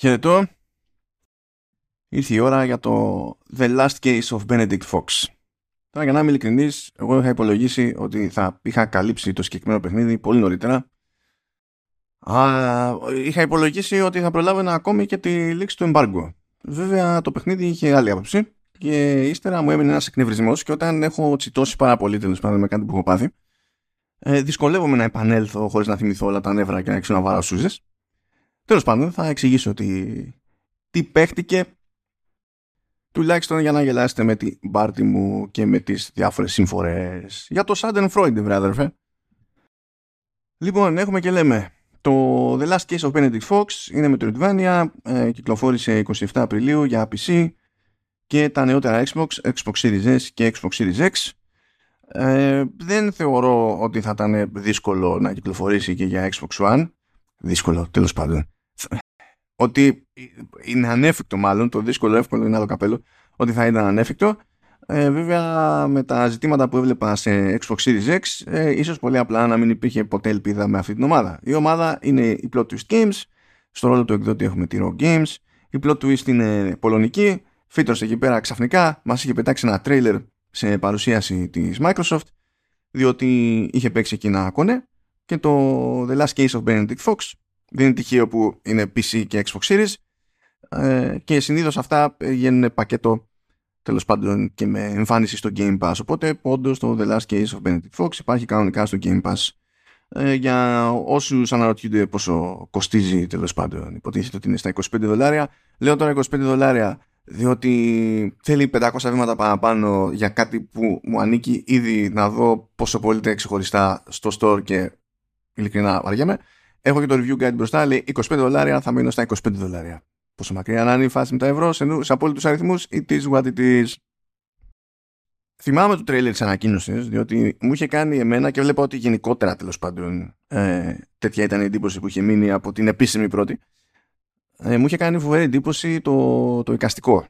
Χαιρετώ. Ήρθε η ώρα για το The Last Case of Benedict Fox. Τώρα για να είμαι ειλικρινής, εγώ είχα υπολογίσει ότι θα είχα καλύψει το συγκεκριμένο παιχνίδι πολύ νωρίτερα. Α, είχα υπολογίσει ότι θα προλάβαινα ακόμη και τη λήξη του embargo. Βέβαια το παιχνίδι είχε άλλη άποψη και ύστερα μου έμεινε ένας εκνευρισμός και όταν έχω τσιτώσει πάρα πολύ τέλος πάντων με κάτι που έχω πάθει ε, δυσκολεύομαι να επανέλθω χωρίς να θυμηθώ όλα τα νεύρα και να ξέρω να βάρω σούζες. Τέλος πάντων θα εξηγήσω τι, τι παίχτηκε τουλάχιστον για να γελάσετε με την πάρτι μου και με τις διάφορες συμφορές για το Sudden Freud βρε αδερφέ. Λοιπόν έχουμε και λέμε το The Last Case of Benedict Fox είναι με το Metroidvania, ε, κυκλοφόρησε 27 Απριλίου για PC και τα νεότερα Xbox, Xbox Series S και Xbox Series X. Ε, δεν θεωρώ ότι θα ήταν δύσκολο να κυκλοφορήσει και για Xbox One. Δύσκολο, τέλος πάντων ότι είναι ανέφικτο μάλλον, το δύσκολο εύκολο είναι άλλο καπέλο, ότι θα ήταν ανέφικτο. Ε, βέβαια με τα ζητήματα που έβλεπα σε Xbox Series X ε, ίσως πολύ απλά να μην υπήρχε ποτέ ελπίδα με αυτή την ομάδα. Η ομάδα είναι η Plot Twist Games, στο ρόλο του εκδότη έχουμε τη Rock Games, η Plot Twist είναι πολωνική, φύτρωσε εκεί πέρα ξαφνικά, μας είχε πετάξει ένα τρέιλερ σε παρουσίαση της Microsoft διότι είχε παίξει εκεί ένα κονέ και το The Last Case of Benedict Fox δεν είναι τυχαίο που είναι PC και Xbox Series ε, και συνήθως αυτά γίνουν πακέτο τέλος πάντων και με εμφάνιση στο Game Pass. Οπότε όντως το The Last Case of Benedict Fox υπάρχει κανονικά στο Game Pass. Ε, για όσους αναρωτιούνται πόσο κοστίζει τέλος πάντων υποτίθεται ότι είναι στα 25 δολάρια λέω τώρα 25 δολάρια διότι θέλει 500 βήματα παραπάνω για κάτι που μου ανήκει ήδη να δω πόσο πωλείται ξεχωριστά στο store και ειλικρινά βαριέμαι Έχω και το review guide μπροστά, λέει 25 δολάρια, θα μείνω στα 25 δολάρια. Πόσο μακριά να είναι η φάση με τα ευρώ, σε, σε απόλυτους αριθμούς, it is what it is. Θυμάμαι το τρέιλερ της ανακοίνωσης, διότι μου είχε κάνει εμένα και βλέπω ότι γενικότερα τέλος πάντων ε, τέτοια ήταν η εντύπωση που είχε μείνει από την επίσημη πρώτη. Ε, μου είχε κάνει φοβερή εντύπωση το, το εικαστικό.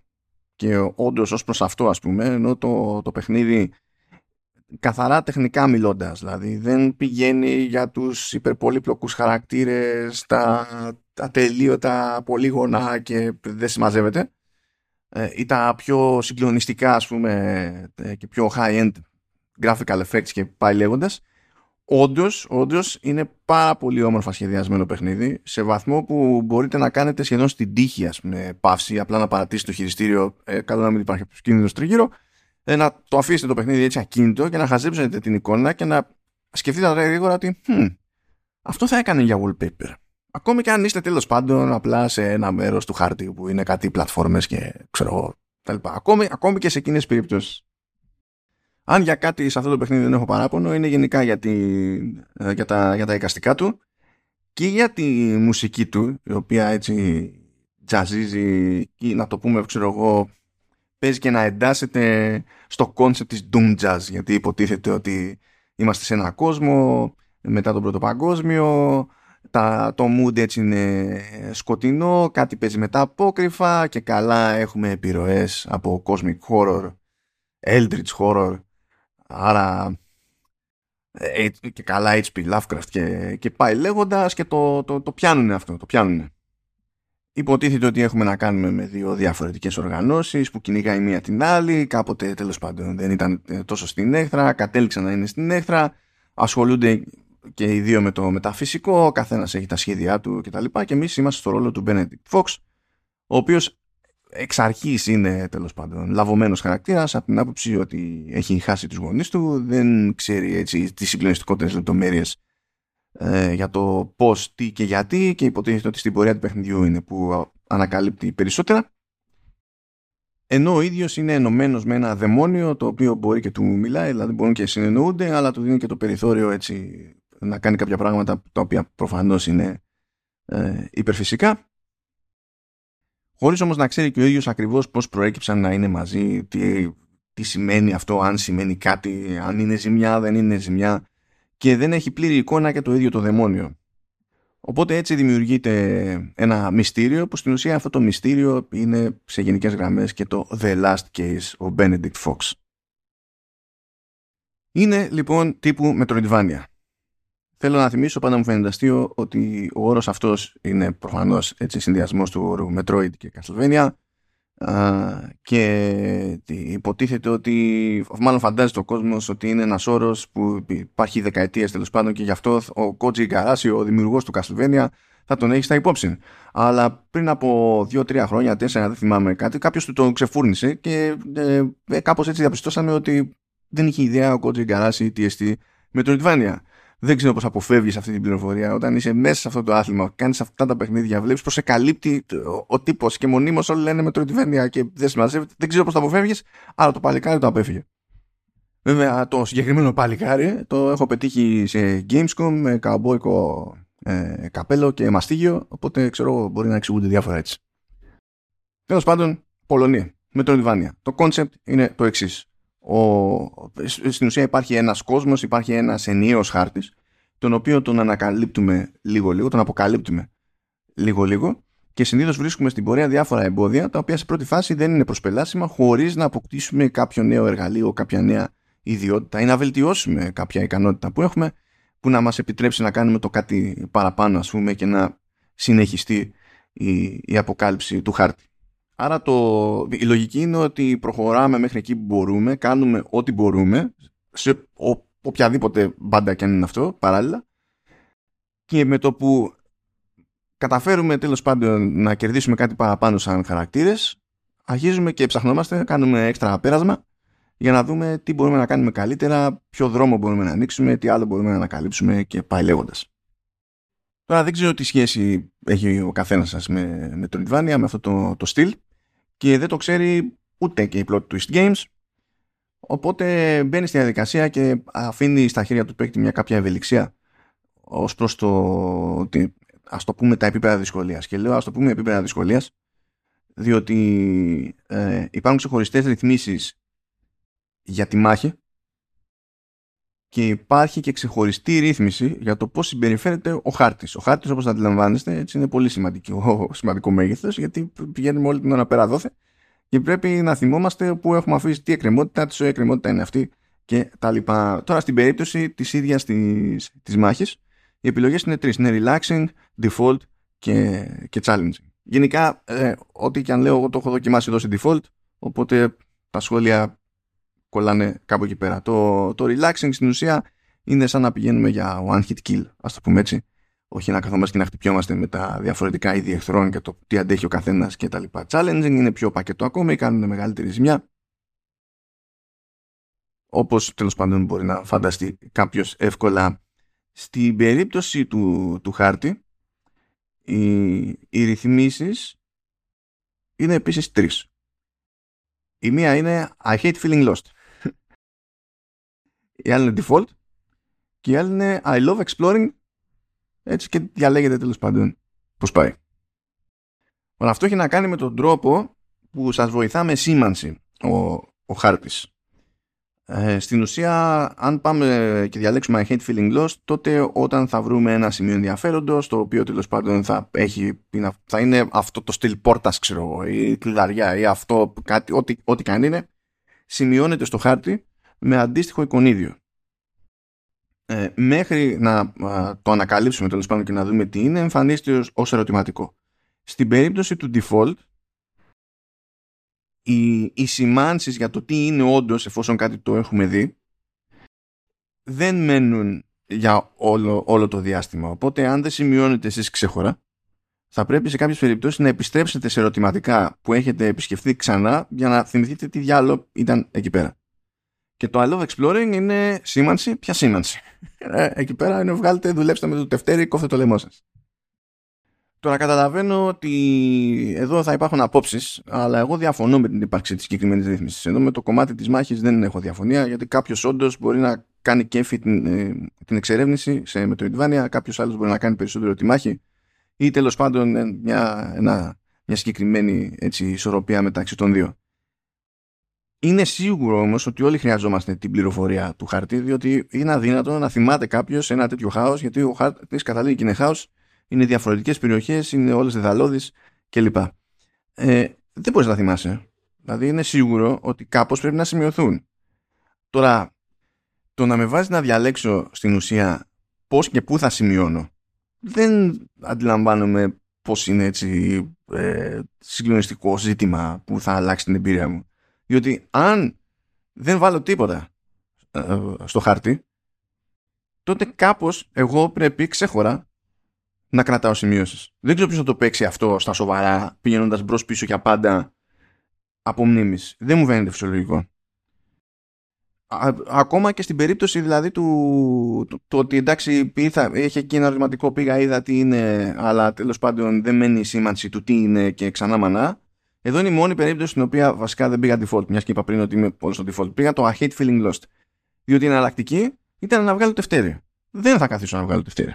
Και όντως ως προς αυτό, ας πούμε, ενώ το, το παιχνίδι καθαρά τεχνικά μιλώντας δηλαδή δεν πηγαίνει για τους υπερπολύπλοκους χαρακτήρες τα ατελείωτα πολύγωνα και δεν συμμαζεύεται. Ε, ή τα πιο συγκλονιστικά ας πούμε ε, και πιο high-end graphical effects και πάει λέγοντας. Όντως, όντως είναι πάρα πολύ όμορφα σχεδιασμένο παιχνίδι σε βαθμό που μπορείτε να κάνετε σχεδόν στην τύχη ας πούμε παύση απλά να παρατήσετε το χειριστήριο. Ε, καλό να μην υπάρχει κίνδυνος τριγύρω ε, να το αφήσετε το παιχνίδι έτσι ακίνητο και να χαζέψετε την εικόνα και να σκεφτείτε γρήγορα ότι hm, αυτό θα έκανε για wallpaper. Ακόμη και αν είστε τέλος πάντων απλά σε ένα μέρος του χάρτη που είναι κάτι πλατφόρμες και ξέρω εγώ τα λοιπά. Ακόμη, ακόμη και σε εκείνες περιπτώσεις. Αν για κάτι σε αυτό το παιχνίδι δεν έχω παράπονο είναι γενικά για, τη, ε, για, τα, για τα εικαστικά και για τη μουσική του η οποία έτσι τζαζίζει ή να το πούμε ξέρω εγώ παίζει και να εντάσσεται στο concept της Doom Jazz γιατί υποτίθεται ότι είμαστε σε ένα κόσμο μετά τον Πρώτο Παγκόσμιο τα, το mood έτσι είναι σκοτεινό κάτι παίζει μετά απόκρυφα και καλά έχουμε επιρροές από Cosmic Horror Eldritch Horror άρα ε, και καλά HP Lovecraft και, και πάει λέγοντας και το, το, το πιάνουνε αυτό το πιάνουνε Υποτίθεται ότι έχουμε να κάνουμε με δύο διαφορετικές οργανώσεις που κυνηγάει η μία την άλλη, κάποτε τέλος πάντων δεν ήταν ε, τόσο στην έχθρα, κατέληξαν να είναι στην έχθρα, ασχολούνται και οι δύο με το μεταφυσικό, ο καθένας έχει τα σχέδιά του κτλ. Και, και εμείς είμαστε στο ρόλο του Benedict Fox, ο οποίος εξ αρχής είναι τέλος πάντων λαβωμένος χαρακτήρας από την άποψη ότι έχει χάσει τους γονείς του, δεν ξέρει έτσι τις συγκλονιστικότερες λεπτομέρειες ε, για το πώς, τι και γιατί και υποτίθεται ότι στην πορεία του παιχνιδιού είναι που ανακαλύπτει περισσότερα. Ενώ ο ίδιος είναι ενωμένος με ένα δαιμόνιο το οποίο μπορεί και του μιλάει δηλαδή μπορούν και συνεννοούνται αλλά του δίνει και το περιθώριο έτσι να κάνει κάποια πράγματα τα οποία προφανώς είναι ε, υπερφυσικά. Χωρίς όμως να ξέρει και ο ίδιος ακριβώς πώς προέκυψαν να είναι μαζί τι, τι σημαίνει αυτό, αν σημαίνει κάτι αν είναι ζημιά, δεν είναι ζημιά και δεν έχει πλήρη εικόνα και το ίδιο το δαιμόνιο. Οπότε έτσι δημιουργείται ένα μυστήριο που στην ουσία αυτό το μυστήριο είναι σε γενικές γραμμές και το The Last Case of Benedict Fox. Είναι λοιπόν τύπου Metroidvania. θέλω να θυμίσω πάντα μου φαίνεται αστείο ότι ο όρος αυτός είναι προφανώς έτσι συνδυασμός του όρου Metroid και Castlevania και υποτίθεται ότι μάλλον φαντάζεται ο κόσμος ότι είναι ένας όρος που υπάρχει δεκαετίες τέλος πάντων και γι' αυτό ο Κότζι Γκαράσι, ο δημιουργός του Castlevania θα τον έχει στα υπόψη. Αλλά πριν από δύο-τρία χρόνια, τέσσερα, δεν θυμάμαι κάτι, κάποιος του το ξεφούρνησε και ε, ε, κάπως έτσι διαπιστώσαμε ότι δεν είχε ιδέα ο Κότζι Γκαράσι τι εστί με τον Ιτβάνια. Δεν ξέρω πώς αποφεύγεις αυτή την πληροφορία. Όταν είσαι μέσα σε αυτό το άθλημα, κάνεις αυτά τα παιχνίδια, βλέπεις πώς σε καλύπτει ο, ο τύπος και μονίμως όλοι λένε με το Ιτβάνια και δεν συμμαζεύεται. Δεν ξέρω πώς το αποφεύγεις, αλλά το παλικάρι το απέφυγε. Βέβαια, το συγκεκριμένο παλικάρι το έχω πετύχει σε Gamescom με καμπόικο ε, καπέλο και μαστίγιο, οπότε ξέρω μπορεί να εξηγούνται διάφορα έτσι. Τέλος πάντων, Πολωνία με τον Λιβάνια. Το concept είναι το εξής. Στην ουσία υπάρχει ένας κόσμος, υπάρχει ένας ενιαίο χάρτης, τον οποίο τον ανακαλύπτουμε λίγο-λίγο, τον αποκαλύπτουμε λίγο-λίγο και συνήθως βρίσκουμε στην πορεία διάφορα εμπόδια, τα οποία σε πρώτη φάση δεν είναι προσπελάσιμα, χωρίς να αποκτήσουμε κάποιο νέο εργαλείο, κάποια νέα ιδιότητα ή να βελτιώσουμε κάποια ικανότητα που έχουμε που να μας επιτρέψει να κάνουμε το κάτι παραπάνω ας πούμε και να συνεχιστεί η, η αποκάλυψη του χάρτη. Άρα το, η λογική είναι ότι προχωράμε μέχρι εκεί που μπορούμε, κάνουμε ό,τι μπορούμε σε ο, οποιαδήποτε μπάντα και αν είναι αυτό παράλληλα και με το που καταφέρουμε τέλος πάντων να κερδίσουμε κάτι παραπάνω σαν χαρακτήρες αρχίζουμε και ψαχνόμαστε, κάνουμε έξτρα πέρασμα για να δούμε τι μπορούμε να κάνουμε καλύτερα, ποιο δρόμο μπορούμε να ανοίξουμε, τι άλλο μπορούμε να ανακαλύψουμε και πάει λέγοντας. Τώρα δεν ξέρω τι σχέση έχει ο καθένας σας με, με τον Ιβάνια, με αυτό το, το στυλ και δεν το ξέρει ούτε και η plot twist games. Οπότε μπαίνει στη διαδικασία και αφήνει στα χέρια του παίκτη μια κάποια ευελιξία ως προς το. Α το πούμε τα επίπεδα δυσκολίας. Και λέω ας το πούμε επίπεδα δυσκολίας, διότι ε, υπάρχουν ξεχωριστές ρυθμίσεις για τη μάχη και υπάρχει και ξεχωριστή ρύθμιση για το πώς συμπεριφέρεται ο χάρτης. Ο χάρτης όπως θα αντιλαμβάνεστε έτσι είναι πολύ σημαντικό, σημαντικό μέγεθος γιατί πηγαίνουμε όλη την ώρα πέρα δόθε και πρέπει να θυμόμαστε που έχουμε αφήσει τι εκκρεμότητα, τι εκκρεμότητα είναι αυτή και τα λοιπά. Τώρα στην περίπτωση της ίδιας της, της μάχης οι επιλογές είναι τρεις. Είναι relaxing, default και, και challenging. Γενικά, ε, ό,τι και αν λέω, εγώ το έχω δοκιμάσει εδώ σε default, οπότε τα σχόλια κολλάνε κάπου εκεί πέρα. Το, το relaxing στην ουσία είναι σαν να πηγαίνουμε για one hit kill, ας το πούμε έτσι. Όχι να καθόμαστε και να χτυπιόμαστε με τα διαφορετικά είδη εχθρών και το τι αντέχει ο καθένας και τα λοιπά. Challenging είναι πιο πακετό ακόμα ή κάνουν μεγαλύτερη ζημιά. Όπως τέλος πάντων μπορεί να φανταστεί κάποιος εύκολα. Στην περίπτωση του, του χάρτη, οι, οι ρυθμίσεις είναι επίσης τρεις. Η μία είναι I hate feeling lost η άλλη είναι default και η άλλη είναι I love exploring έτσι και διαλέγετε τέλος πάντων πώς πάει. Όλα αυτό έχει να κάνει με τον τρόπο που σας βοηθά με σήμανση ο, ο χάρτης. Ε, στην ουσία, αν πάμε και διαλέξουμε I hate feeling lost, τότε όταν θα βρούμε ένα σημείο ενδιαφέροντος, το οποίο τέλος πάντων θα, έχει, θα είναι αυτό το στυλ πόρτας, ξέρω εγώ, ή κλειδαριά, ή αυτό, κάτι, ό,τι, ό,τι καν είναι, σημειώνεται στο χάρτη με αντίστοιχο εικονίδιο. Ε, μέχρι να το ανακαλύψουμε τέλος πάντων και να δούμε τι είναι, εμφανίζεται ως ερωτηματικό. Στην περίπτωση του default, οι, οι σημάνσεις για το τι είναι όντως εφόσον κάτι το έχουμε δει, δεν μένουν για όλο, όλο το διάστημα. Οπότε αν δεν σημειώνετε εσείς ξέχωρα, θα πρέπει σε κάποιες περιπτώσεις να επιστρέψετε σε ερωτηματικά που έχετε επισκεφθεί ξανά για να θυμηθείτε τι διάλογο ήταν εκεί πέρα. Και το I love exploring είναι σήμανση. Ποια σήμανση; Ε, εκεί πέρα είναι βγάλετε, δουλέψτε με το τευτέρι, κόφτε το λαιμό σας. Τώρα καταλαβαίνω ότι εδώ θα υπάρχουν απόψεις, αλλά εγώ διαφωνώ με την ύπαρξη της συγκεκριμένης ρύθμισης. Εδώ με το κομμάτι της μάχης δεν έχω διαφωνία, γιατί κάποιος όντως μπορεί να κάνει κέφι την, ε, την εξερεύνηση σε Metroidvania, κάποιος άλλος μπορεί να κάνει περισσότερο τη μάχη, ή τέλος πάντων ε, μια, ένα, μια συγκεκριμένη έτσι, ισορροπία μεταξύ των δύο. Είναι σίγουρο όμως ότι όλοι χρειαζόμαστε την πληροφορία του χαρτί, διότι είναι αδύνατο να θυμάται κάποιος ένα τέτοιο χάος, γιατί ο χάρτης καταλήγει και είναι χάος, είναι διαφορετικές περιοχές, είναι όλες δεδαλώδεις κλπ. Ε, δεν μπορείς να θυμάσαι. Δηλαδή είναι σίγουρο ότι κάπως πρέπει να σημειωθούν. Τώρα, το να με βάζεις να διαλέξω στην ουσία πώς και πού θα σημειώνω δεν αντιλαμβάνομαι πώς είναι έτσι ε, συγκλονιστικό ζήτημα που θα αλλάξει την εμπειρία μου. Διότι αν δεν βάλω τίποτα ε, στο χάρτη, τότε κάπως εγώ πρέπει ξέχωρα να κρατάω σημειώσεις. Δεν ξέρω ποιος θα το παίξει αυτό στα σοβαρά, πηγαίνοντας μπρος πίσω για πάντα από μνήμης. Δεν μου φαίνεται φυσιολογικό ακόμα και στην περίπτωση δηλαδή του το, ότι εντάξει ήρθα, έχει εκεί ένα ερωτηματικό πήγα είδα τι είναι αλλά τέλος πάντων δεν μένει η σήμανση του τι είναι και ξανά μανά εδώ είναι η μόνη περίπτωση στην οποία βασικά δεν πήγα default μιας και είπα πριν ότι είμαι πολύ στο default πήγα το I hate feeling lost διότι η εναλλακτική ήταν να βγάλω τευτέρι δεν θα καθίσω να βγάλω τευτέρι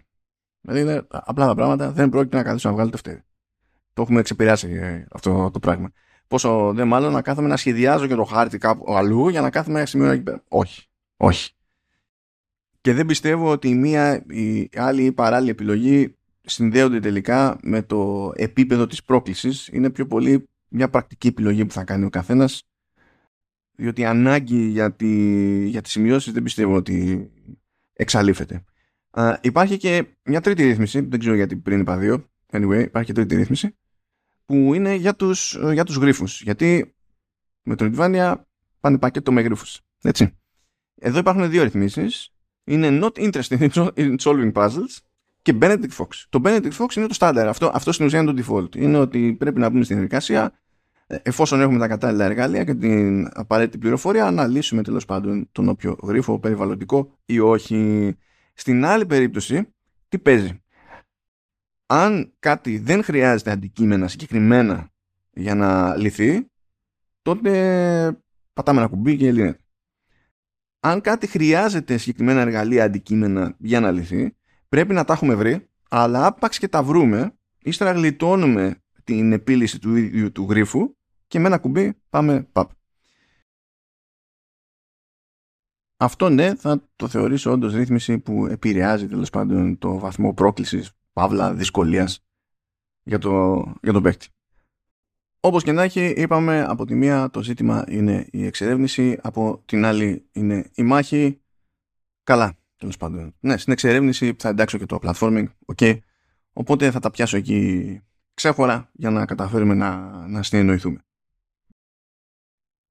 δηλαδή είναι απλά τα πράγματα δεν πρόκειται να καθίσω να βγάλω τευτέρι το έχουμε ξεπεράσει ε, αυτό το πράγμα Πόσο δε μάλλον να κάθομαι να σχεδιάζω και το χάρτη κάπου αλλού για να κάθομαι ένα σημείο εκεί πέρα. Όχι. Όχι. Και δεν πιστεύω ότι η μία η άλλη ή παράλληλη επιλογή συνδέονται τελικά με το επίπεδο της πρόκλησης. Είναι πιο πολύ μια πρακτική επιλογή που θα κάνει ο καθένας διότι η ανάγκη για, τη, για τις σημειώσεις δεν πιστεύω ότι εξαλείφεται. υπάρχει και μια τρίτη ρύθμιση, δεν ξέρω γιατί πριν είπα δύο, anyway, υπάρχει και τρίτη ρύθμιση, που είναι για τους, για τους γρίφους. Γιατί με τον Edvania πάνε πακέτο με γρίφους. Έτσι. Εδώ υπάρχουν δύο ρυθμίσεις. Είναι not interested in solving puzzles και Benedict Fox. Το Benedict Fox είναι το standard. Αυτό, αυτό στην ουσία είναι το default. Είναι ότι πρέπει να μπούμε στην διαδικασία ε, εφόσον έχουμε τα κατάλληλα εργαλεία και την απαραίτητη πληροφορία να λύσουμε τέλος πάντων τον όποιο γρίφο περιβαλλοντικό ή όχι. Στην άλλη περίπτωση, τι παίζει; Αν κάτι δεν χρειάζεται αντικείμενα συγκεκριμένα για να λυθεί, τότε πατάμε ένα κουμπί και λύνεται. Αν κάτι χρειάζεται συγκεκριμένα εργαλεία αντικείμενα για να λυθεί, πρέπει να τα έχουμε βρει, αλλά άπαξ και τα βρούμε, ύστερα γλιτώνουμε την επίλυση του ίδιου του γρίφου και με ένα κουμπί πάμε παπ. Αυτό ναι, θα το θεωρήσω όντως ρύθμιση που επηρεάζει τέλος πάντων το βαθμό πρόκλησης παύλα δυσκολίας για, το, για τον παίκτη. Όπως και να έχει, είπαμε από τη μία το ζήτημα είναι η εξερεύνηση, από την άλλη είναι η μάχη. Καλά, τέλος πάντων. Ναι, στην εξερεύνηση θα εντάξω και το platforming, okay. οπότε θα τα πιάσω εκεί ξέχωρα για να καταφέρουμε να, να συνεννοηθούμε.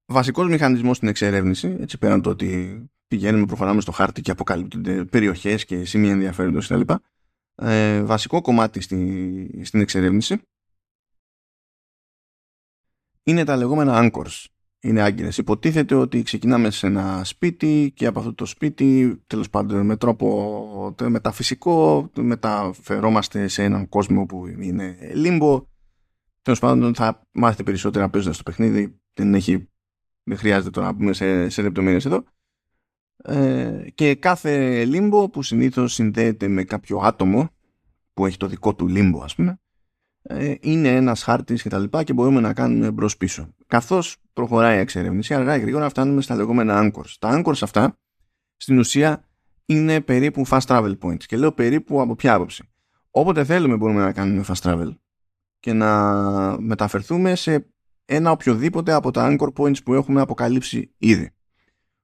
Βασικός μηχανισμός στην εξερεύνηση, έτσι πέραν το ότι πηγαίνουμε, προχωράμε στο χάρτη και αποκαλύπτονται περιοχές και σημεία ενδιαφέροντος κτλ ε, βασικό κομμάτι στη, στην εξερεύνηση είναι τα λεγόμενα anchors. Είναι άγκυρες. Υποτίθεται ότι ξεκινάμε σε ένα σπίτι και από αυτό το σπίτι, τέλος πάντων με τρόπο μεταφυσικό, μεταφερόμαστε σε έναν κόσμο που είναι λίμπο. Τέλος πάντων θα μάθετε περισσότερα παίζοντας το παιχνίδι. Δεν, έχει, δεν χρειάζεται τώρα να μπούμε σε, σε λεπτομέρειες εδώ. Ε, και κάθε λίμπο που συνήθως συνδέεται με κάποιο άτομο που έχει το δικό του λίμπο ας πούμε ε, είναι ένας χάρτης και τα λοιπά και μπορούμε να κάνουμε μπρος πίσω. Καθώς προχωράει η εξερεύνηση αργά ή γρήγορα φτάνουμε στα λεγόμενα anchors. Τα anchors αυτά στην ουσία είναι περίπου fast travel points και λέω περίπου από ποια άποψη. Όποτε θέλουμε μπορούμε να κάνουμε fast travel και να μεταφερθούμε σε ένα οποιοδήποτε από τα anchor points που έχουμε αποκαλύψει ήδη.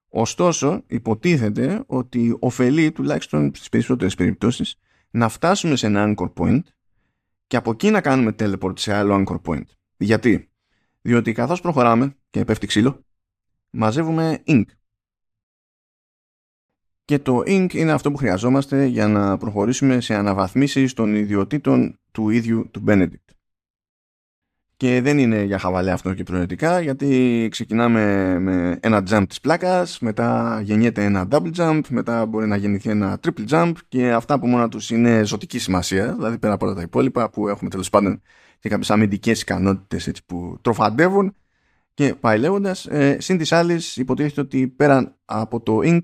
Ωστόσο, υποτίθεται ότι ωφελεί, τουλάχιστον στις περισσότερες περιπτώσεις, να φτάσουμε σε ένα anchor point και από εκεί να κάνουμε teleport σε άλλο anchor point. Γιατί; Διότι καθώς προχωράμε και πέφτει ξύλο, μαζεύουμε ink. Και το ink είναι αυτό που χρειαζόμαστε για να προχωρήσουμε σε αναβαθμίσεις των ιδιωτήτων του ίδιου του Benedict. Και δεν είναι για χαβαλέ αυτό και προαιρετικά γιατί ξεκινάμε με ένα jump της πλάκας, μετά γεννιέται ένα double jump, μετά μπορεί να γεννηθεί ένα triple jump και αυτά που μόνα τους είναι ζωτική σημασία, δηλαδή πέρα από όλα τα υπόλοιπα που έχουμε τέλος πάντων και κάποιες αμυντικές ικανότητες έτσι, που τροφαντεύουν και πάει λέγοντας. Ε, συν της άλλης υποτίθεται ότι πέραν από το ink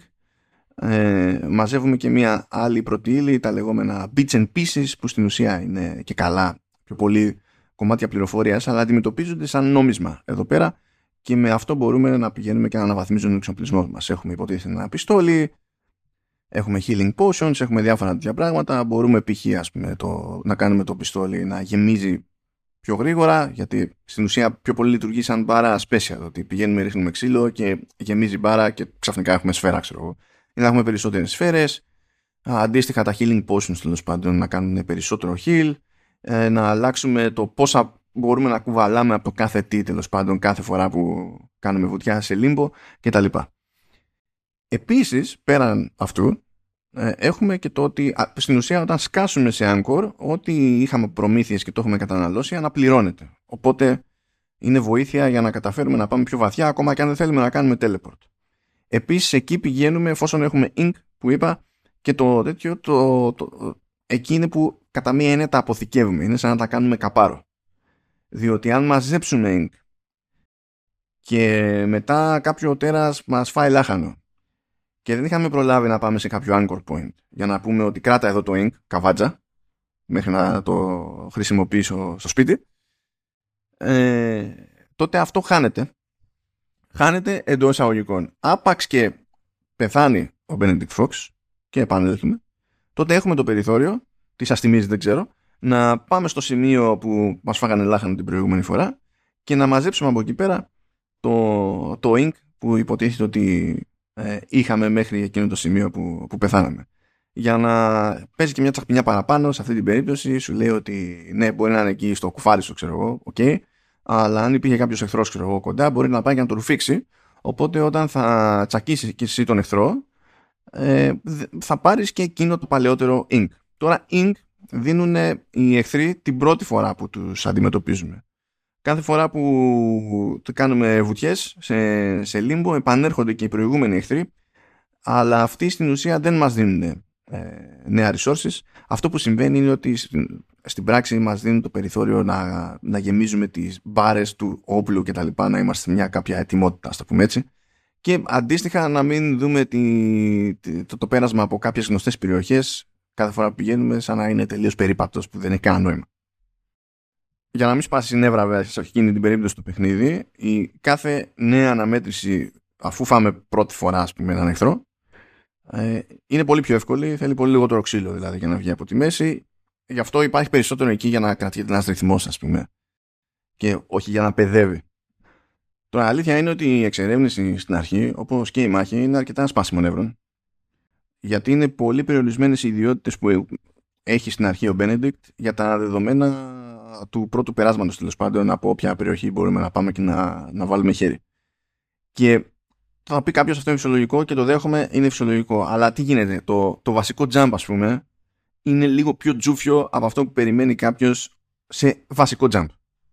ε, μαζεύουμε και μια άλλη πρωτήλη, τα λεγόμενα bits and pieces που στην ουσία είναι και καλά πιο πολύ κομμάτια πληροφορίας αλλά αντιμετωπίζονται σαν νόμισμα εδώ πέρα και με αυτό μπορούμε να πηγαίνουμε και να αναβαθμίζουμε τον εξοπλισμό μας. Έχουμε υποτίθεται ένα πιστόλι, έχουμε healing potions, έχουμε διάφορα τέτοια πράγματα. Μπορούμε π.χ. Το, να κάνουμε το πιστόλι να γεμίζει πιο γρήγορα, γιατί στην ουσία πιο πολύ λειτουργεί σαν μπάρα special. Ότι πηγαίνουμε, ρίχνουμε ξύλο και γεμίζει μπάρα και ξαφνικά έχουμε σφαίρα, ξέρω εγώ. Ή να έχουμε περισσότερες σφαίρες, αντίστοιχα τα healing potions τέλος πάντων να κάνουν περισσότερο heal, ε, να αλλάξουμε το πόσα μπορούμε να κουβαλάμε από το κάθε τι τέλος πάντων κάθε φορά που κάνουμε βουτιά σε λίμπο κτλ. Επίσης, πέραν αυτού, ε, έχουμε και το ότι στην ουσία όταν σκάσουμε σε Anchor, ό,τι είχαμε προμήθειες και το έχουμε καταναλώσει, αναπληρώνεται. Οπότε είναι βοήθεια για να καταφέρουμε να πάμε πιο βαθιά, ακόμα και αν δεν θέλουμε να κάνουμε teleport. Επίσης, εκεί πηγαίνουμε εφόσον έχουμε ink, που είπα, και το τέτοιο, το, το, εκεί είναι που κατά μία έννοια τα αποθηκεύουμε. Είναι σαν να τα κάνουμε καπάρο. Διότι αν μαζέψουμε ink και μετά κάποιο τέρας μας φάει λάχανο και δεν είχαμε προλάβει να πάμε σε κάποιο anchor point για να πούμε ότι κράτα εδώ το ink, καβάτζα, μέχρι να το χρησιμοποιήσω στο σπίτι, ε, τότε αυτό χάνεται. Χάνεται εντός εισαγωγικών. Άπαξ και πεθάνει ο Benedict Fox και επανέλθουμε, τότε έχουμε το περιθώριο, τη αστιμίζει δεν ξέρω, να πάμε στο σημείο που μας φάγανε λάχανο την προηγούμενη φορά και να μαζέψουμε από εκεί πέρα το, το ink που υποτίθεται ότι ε, είχαμε μέχρι εκείνο το σημείο που, που πεθάναμε. Για να παίζει και μια τσαχπινιά παραπάνω σε αυτή την περίπτωση, σου λέει ότι ναι, μπορεί να είναι εκεί στο κουφάρι σου, ξέρω εγώ, okay, αλλά αν υπήρχε κάποιος εχθρός, ξέρω εγώ, κοντά, μπορεί να πάει και να το ρουφήξει. Οπότε όταν θα τσακίσει και εσύ τον εχθρό, ε, θα πάρεις και εκείνο το παλαιότερο ink. Τώρα ink δίνουν οι εχθροί την πρώτη φορά που τους αντιμετωπίζουμε κάθε φορά που κάνουμε βουτιές σε, σε λίμπο επανέρχονται και οι προηγούμενοι εχθροί αλλά αυτοί στην ουσία δεν μας δίνουν ε, νέα resources. Αυτό που συμβαίνει είναι ότι στην, πράξη μας δίνουν το περιθώριο να, να γεμίζουμε τις μπάρες του όπλου και τα λοιπά, να είμαστε μια κάποια ετοιμότητα, ας το πούμε έτσι. Και αντίστοιχα να μην δούμε τη, το, το πέρασμα από κάποιες γνωστές περιοχές κάθε φορά που πηγαίνουμε σαν να είναι τελείως περίπατος που δεν έχει κανένα νόημα. Για να μην σπάσει νεύρα βέβαια σε εκείνη την περίπτωση του παιχνίδι, η κάθε νέα αναμέτρηση αφού φάμε πρώτη φορά ας πούμε έναν εχθρό ε, είναι πολύ πιο εύκολη, θέλει πολύ λιγότερο ξύλο δηλαδή για να βγει από τη μέση. Γι' αυτό υπάρχει περισσότερο εκεί για να κρατιέται ένας ρυθμός ας πούμε. Και όχι για να παιδεύει Τώρα αλήθεια είναι ότι η εξερεύνηση στην αρχή όπως και η μάχη είναι αρκετά σπάσιμο νεύρων γιατί είναι πολύ περιορισμένες οι ιδιότητες που έχει στην αρχή ο Benedict για τα δεδομένα του πρώτου περάσματος τέλος πάντων από όποια περιοχή μπορούμε να πάμε και να, να βάλουμε χέρι. Και θα πει κάποιος αυτό είναι φυσιολογικό και το δέχομαι είναι φυσιολογικό. Αλλά τι γίνεται, το, το βασικό jump, ας πούμε, είναι λίγο πιο τζούφιο από αυτό που περιμένει κάποιος σε βασικό jump.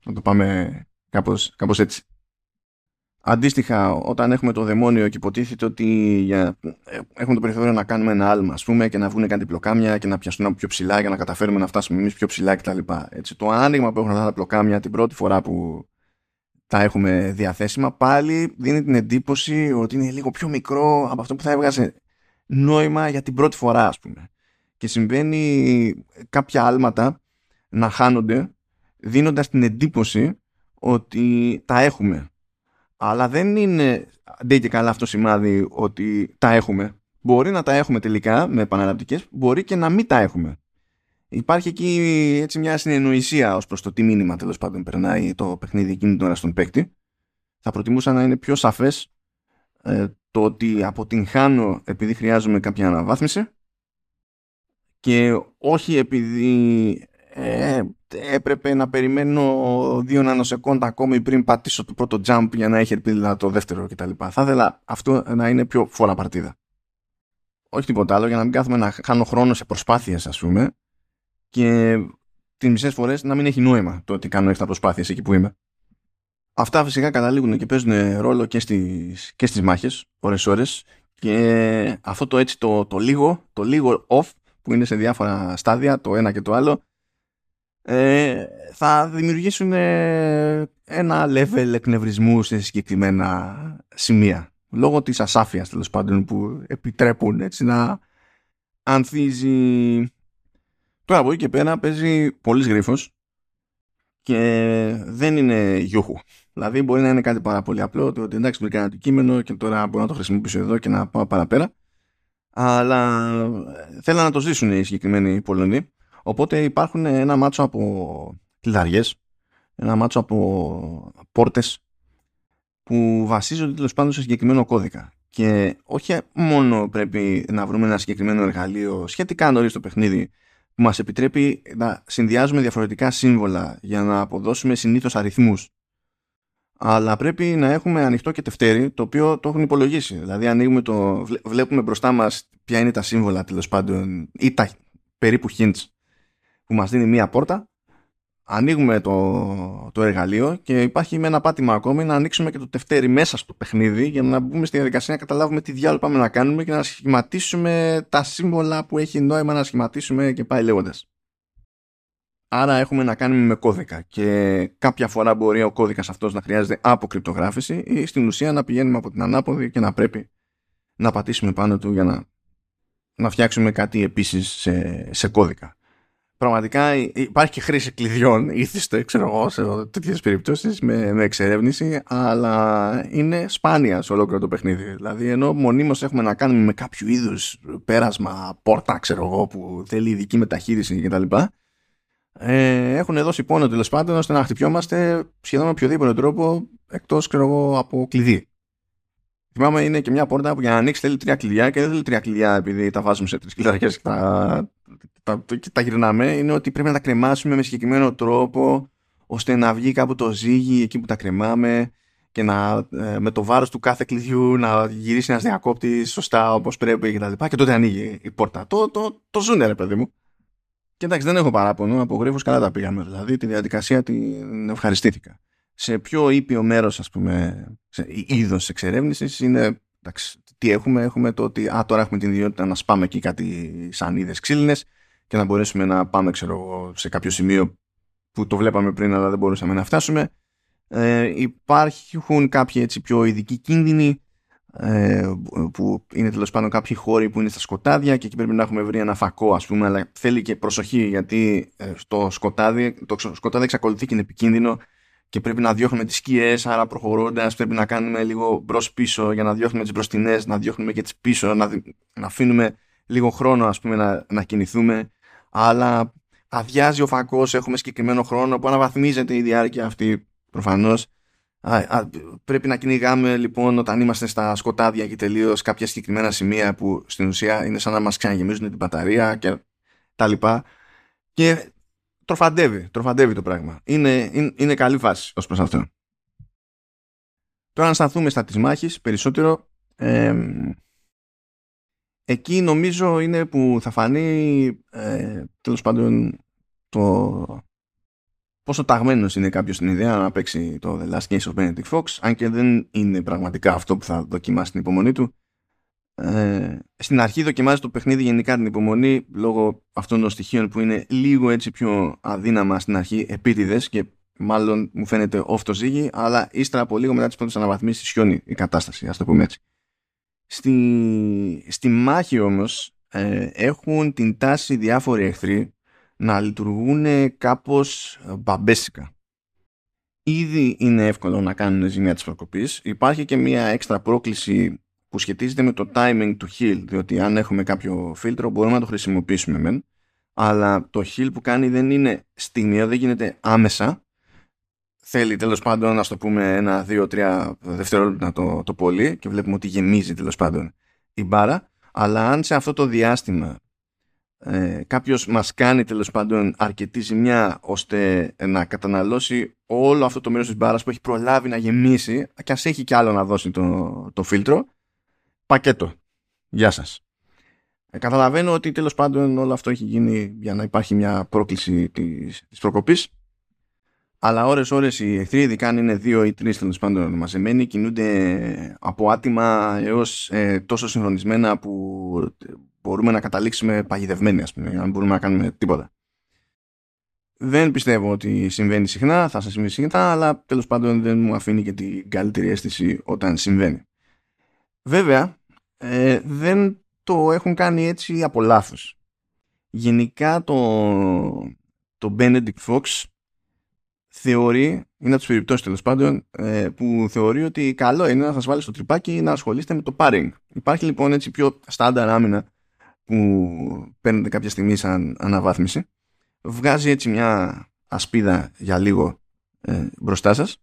Να το πάμε κάπως, κάπως έτσι. Αντίστοιχα, όταν έχουμε το δαιμόνιο και υποτίθεται ότι για... έχουμε το περιθώριο να κάνουμε ένα άλμα, ας πούμε, και να βγουν κάτι πλοκάμια και να πιαστούν από πιο ψηλά για να καταφέρουμε να φτάσουμε εμείς πιο ψηλά κτλ. Έτσι, το άνοιγμα που έχουν αυτά τα πλοκάμια την πρώτη φορά που τα έχουμε διαθέσιμα, πάλι δίνει την εντύπωση ότι είναι λίγο πιο μικρό από αυτό που θα έβγαζε νόημα για την πρώτη φορά, ας πούμε. Και συμβαίνει κάποια άλματα να χάνονται δίνοντας την εντύπωση ότι τα έχουμε αλλά δεν είναι αντί και καλά αυτό σημάδι ότι τα έχουμε. Μπορεί να τα έχουμε τελικά με επαναλαπτικές, μπορεί και να μην τα έχουμε. Υπάρχει εκεί έτσι μια συνεννοησία ως προς το τι μήνυμα τέλος πάντων περνάει το παιχνίδι εκείνη τώρα στον παίκτη. Θα προτιμούσα να είναι πιο σαφές ε, το ότι αποτυγχάνω επειδή χρειάζομαι κάποια αναβάθμιση και όχι επειδή ε, έπρεπε να περιμένω δύο νανοσεκόντα ακόμη πριν πατήσω το πρώτο jump για να έχει ελπίδα το δεύτερο κτλ. Θα ήθελα αυτό να είναι πιο φορά παρτίδα. Όχι τίποτα άλλο για να μην κάθομαι να χάνω χρόνο σε προσπάθειες ας πούμε και τις μισές φορές να μην έχει νόημα το ότι κάνω έξτρα προσπάθειες εκεί που είμαι. Αυτά φυσικά καταλήγουν και παίζουν ρόλο και στις, και στις μάχες ώρες ώρες και αυτό το έτσι το, το λίγο, το λίγο off που είναι σε διάφορα στάδια το ένα και το άλλο ε, θα δημιουργήσουν ε, ένα level εκνευρισμού σε συγκεκριμένα σημεία. Λόγω της ασάφειας τέλος πάντων που επιτρέπουν έτσι να ανθίζει. Τώρα από εκεί και πέρα παίζει πολύ γρίφος και δεν είναι γιούχου. Δηλαδή μπορεί να είναι κάτι πάρα πολύ απλό το ότι εντάξει βρήκα ένα αντικείμενο και τώρα μπορώ να το χρησιμοποιήσω εδώ και να πάω παραπέρα. Αλλά ε, θέλω να το ζήσουν οι συγκεκριμένοι Πολωνοί Οπότε υπάρχουν ένα μάτσο από κλειδαριές, ένα μάτσο από πόρτες που βασίζονται τέλος πάντων σε συγκεκριμένο κώδικα. και όχι μόνο πρέπει να βρούμε ένα συγκεκριμένο εργαλείο σχετικά νωρίς στο παιχνίδι που μας επιτρέπει να συνδυάζουμε διαφορετικά σύμβολα για να αποδώσουμε συνήθως αριθμούς αλλά πρέπει να έχουμε ανοιχτό και τευτέρι το οποίο το έχουν υπολογίσει. Δηλαδή ανοίγουμε το, βλέπουμε μπροστά μας ποια είναι τα σύμβολα τέλος πάντων ή τα περίπου hints που μας δίνει μία πόρτα ανοίγουμε το, το εργαλείο και υπάρχει με ένα πάτημα ακόμη να ανοίξουμε και το τευτέρι μέσα στο παιχνίδι για να μπούμε στη διαδικασία να καταλάβουμε τι διάλογο πάμε να κάνουμε και να σχηματίσουμε τα σύμβολα που έχει νόημα να σχηματίσουμε και πάει λέγοντας. Άρα έχουμε να κάνουμε με κώδικα και κάποια φορά μπορεί ο κώδικας αυτός να χρειάζεται αποκρυπτογράφηση ή στην ουσία να πηγαίνουμε από την ανάποδη και να πρέπει να πατήσουμε πάνω του για να, να φτιάξουμε κάτι επίσης σε, σε κώδικα πραγματικά υπάρχει και χρήση κλειδιών ήθιστε ξέρω εγώ σε τέτοιες περιπτώσεις με, με εξερεύνηση αλλά είναι σπάνια σε ολόκληρο το παιχνίδι. Δηλαδή ενώ μονίμως έχουμε να κάνουμε με κάποιο είδους πέρασμα πόρτα ξέρω εγώ που θέλει ειδική μεταχείριση κτλ ε, έχουν δώσει πόνο τέλος πάντων ώστε να χτυπιόμαστε σχεδόν με οποιοδήποτε τρόπο εκτός ξέρω εγώ από κλειδί. Θυμάμαι είναι και μια πόρτα που για να ανοίξει θέλει τρία κλειδιά και δεν θέλει τρία κλειδιά επειδή τα βάζουμε σε τρεις κλειδαρχέ και τα, τα, τα γυρνάμε. Είναι ότι πρέπει να τα κρεμάσουμε με συγκεκριμένο τρόπο ώστε να βγει κάπου το ζύγι εκεί που τα κρεμάμε και να, ε, με το βάρος του κάθε κλειδιού να γυρίσει ένας διακόπτης σωστά όπως πρέπει και τα λοιπά και τότε ανοίγει η πόρτα. Το, το, το ζουνε ρε παιδί μου. Και εντάξει δεν έχω παράπονο, από γρίφους καλά τα πήγαμε. Δηλαδή τη διαδικασία την ευχαριστήθηκα σε πιο ήπιο μέρος ας πούμε είδος εξερεύνησης είναι εντάξει, τι έχουμε, έχουμε το ότι α, τώρα έχουμε την ιδιότητα να σπάμε εκεί κάτι σαν είδες ξύλινες και να μπορέσουμε να πάμε ξέρω, σε κάποιο σημείο που το βλέπαμε πριν αλλά δεν μπορούσαμε να φτάσουμε. Ε, υπάρχουν κάποιοι έτσι πιο ειδικοί κίνδυνοι ε, που είναι τέλος πάντων κάποιοι χώροι που είναι στα σκοτάδια και εκεί πρέπει να έχουμε βρει ένα φακό ας πούμε αλλά θέλει και προσοχή γιατί ε, στο σκοτάδι το σκοτάδι εξακολουθεί και είναι επικίνδυνο και πρέπει να διώχνουμε τις σκιές, άρα προχωρώντας πρέπει να κάνουμε λίγο μπρος πίσω για να διώχνουμε τις μπροστινές, να διώχνουμε και τις πίσω, να, να αφήνουμε λίγο χρόνο ας πούμε να, να κινηθούμε, αλλά αδειάζει ο φακός, έχουμε συγκεκριμένο χρόνο που αναβαθμίζεται η διάρκεια αυτή προφανώς. πρέπει να κυνηγάμε λοιπόν όταν είμαστε στα σκοτάδια και τελείως κάποια συγκεκριμένα σημεία που στην ουσία είναι σαν να μας ξαναγεμίζουν την μπαταρία και τα λοιπά. Και τροφαντεύει, τροφαντεύει το πράγμα. Είναι, είναι, είναι καλή φάση ως προς αυτό. Τώρα αν σταθούμε στα της μάχης περισσότερο εκεί νομίζω είναι που θα φανεί ε, τέλος πάντων το πόσο ταγμένος είναι κάποιος στην ιδέα να παίξει το The Last Case of Benedict Fox αν και δεν είναι πραγματικά αυτό που θα δοκιμάσει την υπομονή του. Ε, στην αρχή δοκιμάζει το παιχνίδι γενικά την υπομονή λόγω αυτών των στοιχείων που είναι λίγο έτσι πιο αδύναμα στην αρχή επίτηδες και μάλλον μου φαίνεται off το ζύγι αλλά ύστερα από λίγο μετά τις πρώτες αναβαθμίσεις σιώνει η κατάσταση ας το πούμε έτσι στη, στη μάχη όμως ε, έχουν την τάση διάφοροι εχθροί να λειτουργούν κάπως μπαμπέσικα Ήδη είναι εύκολο να κάνουν ζημιά της προκοπής. Υπάρχει και μια έξτρα πρόκληση που σχετίζεται με το timing του heal, διότι αν έχουμε κάποιο φίλτρο μπορούμε να το χρησιμοποιήσουμε μεν, αλλά το heal που κάνει δεν είναι στιγμιαίο, δεν γίνεται άμεσα. Θέλει τέλος πάντων, να το πούμε, ένα, δύο, τρία δευτερόλεπτα το, το πολύ και βλέπουμε ότι γεμίζει τέλος πάντων η μπάρα. Αλλά αν σε αυτό το διάστημα ε, κάποιος μας κάνει τέλος πάντων αρκετή ζημιά ώστε να καταναλώσει όλο αυτό το μέρος της μπάρας που έχει προλάβει να γεμίσει και ας έχει κι άλλο να δώσει το, το φίλτρο πακέτο. Γεια σας. Ε, καταλαβαίνω ότι τέλος πάντων όλο αυτό έχει γίνει για να υπάρχει μια πρόκληση της, της προκοπής αλλά ώρες ώρες οι εχθροί ειδικά αν είναι δύο ή τρεις τέλος πάντων μαζεμένοι κινούνται από άτιμα έως ε, τόσο συγχρονισμένα που μπορούμε να καταλήξουμε παγιδευμένοι ας πούμε, αν μπορούμε να κάνουμε τίποτα. Δεν πιστεύω ότι συμβαίνει συχνά, θα σας συμβεί συχνά, αλλά τέλος πάντων δεν μου αφήνει και την καλύτερη αίσθηση όταν συμβαίνει. Βέβαια, ε, δεν το έχουν κάνει έτσι από λάθος. Γενικά το, το Benedict Fox θεωρεί, είναι από τις περιπτώσεις τέλος πάντων, ε, που θεωρεί ότι καλό είναι να σας βάλει στο τρυπάκι να ασχολείστε με το paring. Υπάρχει λοιπόν έτσι πιο στάνταρ άμυνα που παίρνετε κάποια στιγμή σαν αναβάθμιση. Βγάζει έτσι μια ασπίδα για λίγο ε, μπροστά σας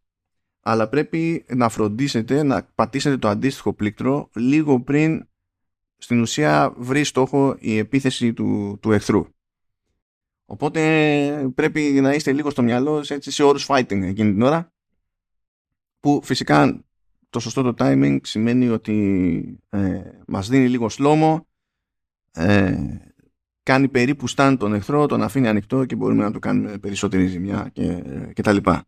αλλά πρέπει να φροντίσετε να πατήσετε το αντίστοιχο πλήκτρο λίγο πριν στην ουσία βρει στόχο η επίθεση του, του εχθρού. Οπότε πρέπει να είστε λίγο στο μυαλό έτσι, σε όρους fighting εκείνη την ώρα που φυσικά το σωστό το timing σημαίνει ότι ε, μας δίνει λίγο σλόμο ε, κάνει περίπου στάν τον εχθρό, τον αφήνει ανοιχτό και μπορούμε να του κάνουμε περισσότερη ζημιά και, και τα λοιπά.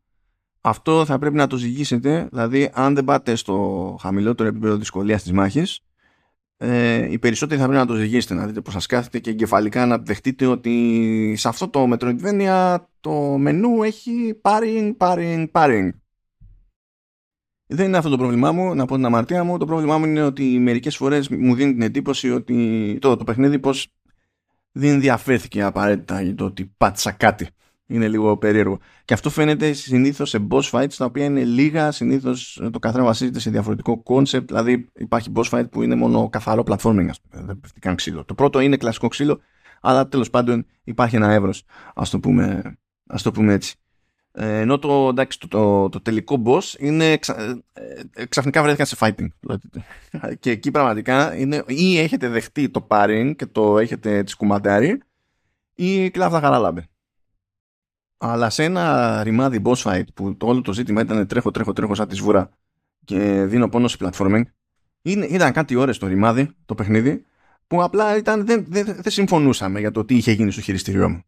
Αυτό θα πρέπει να το ζυγίσετε, δηλαδή αν δεν πάτε στο χαμηλότερο επίπεδο δυσκολίας της μάχης, ε, οι περισσότεροι θα πρέπει να το ζυγίσετε, να δείτε πώς σας κάθεται και εγκεφαλικά να δεχτείτε ότι σε αυτό το Metroidvania το μενού έχει paring, paring, paring. Δεν είναι αυτό το πρόβλημά μου, να πω την αμαρτία μου. Το πρόβλημά μου είναι ότι μερικές φορές μου δίνει την εντύπωση ότι το, το παιχνίδι πως δεν ενδιαφέρθηκε απαραίτητα για το ότι πάτησα κάτι. Είναι λίγο περίεργο. Και αυτό φαίνεται συνήθως σε boss fights τα οποία είναι λίγα. Συνήθως το καθένα βασίζεται σε διαφορετικό concept. Δηλαδή υπάρχει boss fight που είναι μόνο καθαρό platforming, ας πούμε. Δεν πέφτει καν ξύλο. Το πρώτο είναι κλασικό ξύλο, αλλά τέλος πάντων υπάρχει ένα εύρος. Α το, πούμε, το πούμε έτσι. Ε, ενώ το, εντάξει, το, το, το, τελικό boss είναι ξα, ε, ε, ξαφνικά βρέθηκα σε fighting. και εκεί πραγματικά είναι ή έχετε δεχτεί το paring και το έχετε τσικουμαντάρει ή κλάβδα χαράλαμπε. Αλλά σε ένα ρημάδι boss fight που το όλο το ζήτημα ήταν τρέχω, τρέχω, τρέχω σαν τη σβούρα και δίνω πόνο σε platforming, ήταν κάτι ώρες το ρημάδι, το παιχνίδι, που απλά ήταν, δεν, δεν, δεν συμφωνούσαμε για το τι είχε γίνει στο χειριστήριό μου.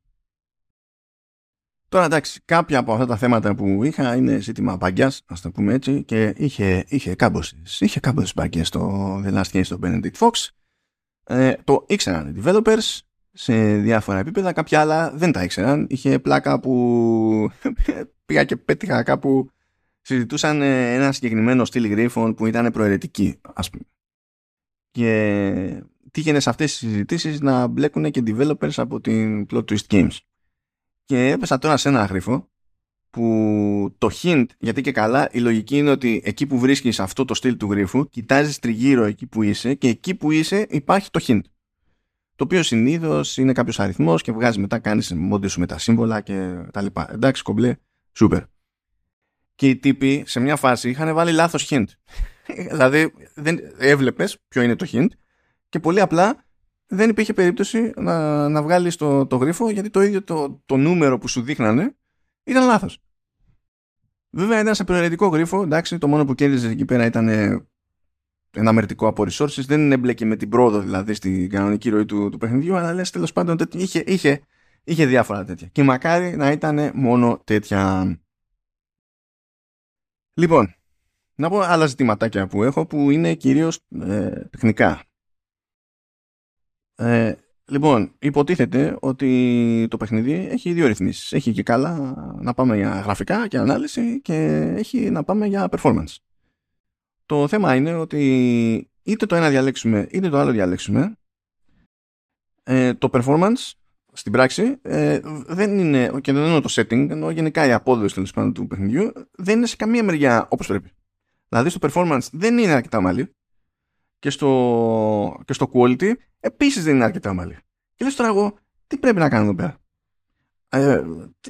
Τώρα εντάξει, κάποια από αυτά τα θέματα που είχα είναι ζήτημα μπαγκιάς, ας το πούμε έτσι, και είχε, είχε κάμποσες είχε κάμποσες μπαγκιές στο The Last Case στο Benedict Fox. Ε, το ήξεραν οι developers σε διάφορα επίπεδα, κάποια άλλα δεν τα ήξεραν. Είχε πλάκα που πήγα και πέτυχα κάπου συζητούσαν ε, ένα συγκεκριμένο στυλ γρίφων που ήταν προαιρετική, ας πούμε. Και τύχαινε σε αυτές τις συζητήσεις να μπλέκουν και developers από την Plot Twist Games. Και έπεσα τώρα σε ένα γρίφο που το hint, γιατί και καλά, η λογική είναι ότι εκεί που βρίσκεις αυτό το στυλ του γρίφου, κοιτάζεις τριγύρω εκεί που είσαι και εκεί που είσαι υπάρχει το hint. Το οποίο συνήθως είναι κάποιος αριθμός και βγάζει μετά, κάνεις μόντι σου με τα σύμβολα και τα λοιπά. Εντάξει, κομπλέ, σούπερ. Και οι τύποι σε μια φάση είχαν βάλει λάθος hint. δηλαδή δεν έβλεπες ποιο είναι το hint και πολύ απλά δεν υπήρχε περίπτωση να, να βγάλεις το, το γρίφο γιατί το ίδιο το, το νούμερο που σου δείχνανε ήταν λάθος. Βέβαια ήταν σε προαιρετικό γρίφο, εντάξει, το μόνο που κέρδιζες εκεί πέρα ήταν ένα μερτικό από resources, δεν έμπλεκε με την πρόοδο δηλαδή στην κανονική ροή του, του παιχνιδιού, αλλά λες τέλος πάντων είχε, είχε, είχε διάφορα τέτοια. Και μακάρι να ήταν μόνο τέτοια. Λοιπόν, να πω άλλα ζητηματάκια που έχω που είναι κυρίως ε, τεχνικά. Ε, λοιπόν, υποτίθεται ότι το παιχνίδι έχει δύο ρυθμίσεις. Έχει και καλά να πάμε για γραφικά και ανάλυση και έχει να πάμε για performance. Το θέμα είναι ότι είτε το ένα διαλέξουμε είτε το άλλο διαλέξουμε ε, το performance στην πράξη ε, δεν είναι, και δεν είναι το setting, ενώ γενικά η απόδοση τέλος πάντων του παιχνιδιού δεν είναι σε καμία μεριά όπως πρέπει. Δηλαδή στο performance δεν είναι αρκετά ομαλή και στο, και στο quality επίσης δεν είναι αρκετά ομαλή. Και λες τώρα εγώ τι πρέπει να κάνω εδώ πέρα; Ε,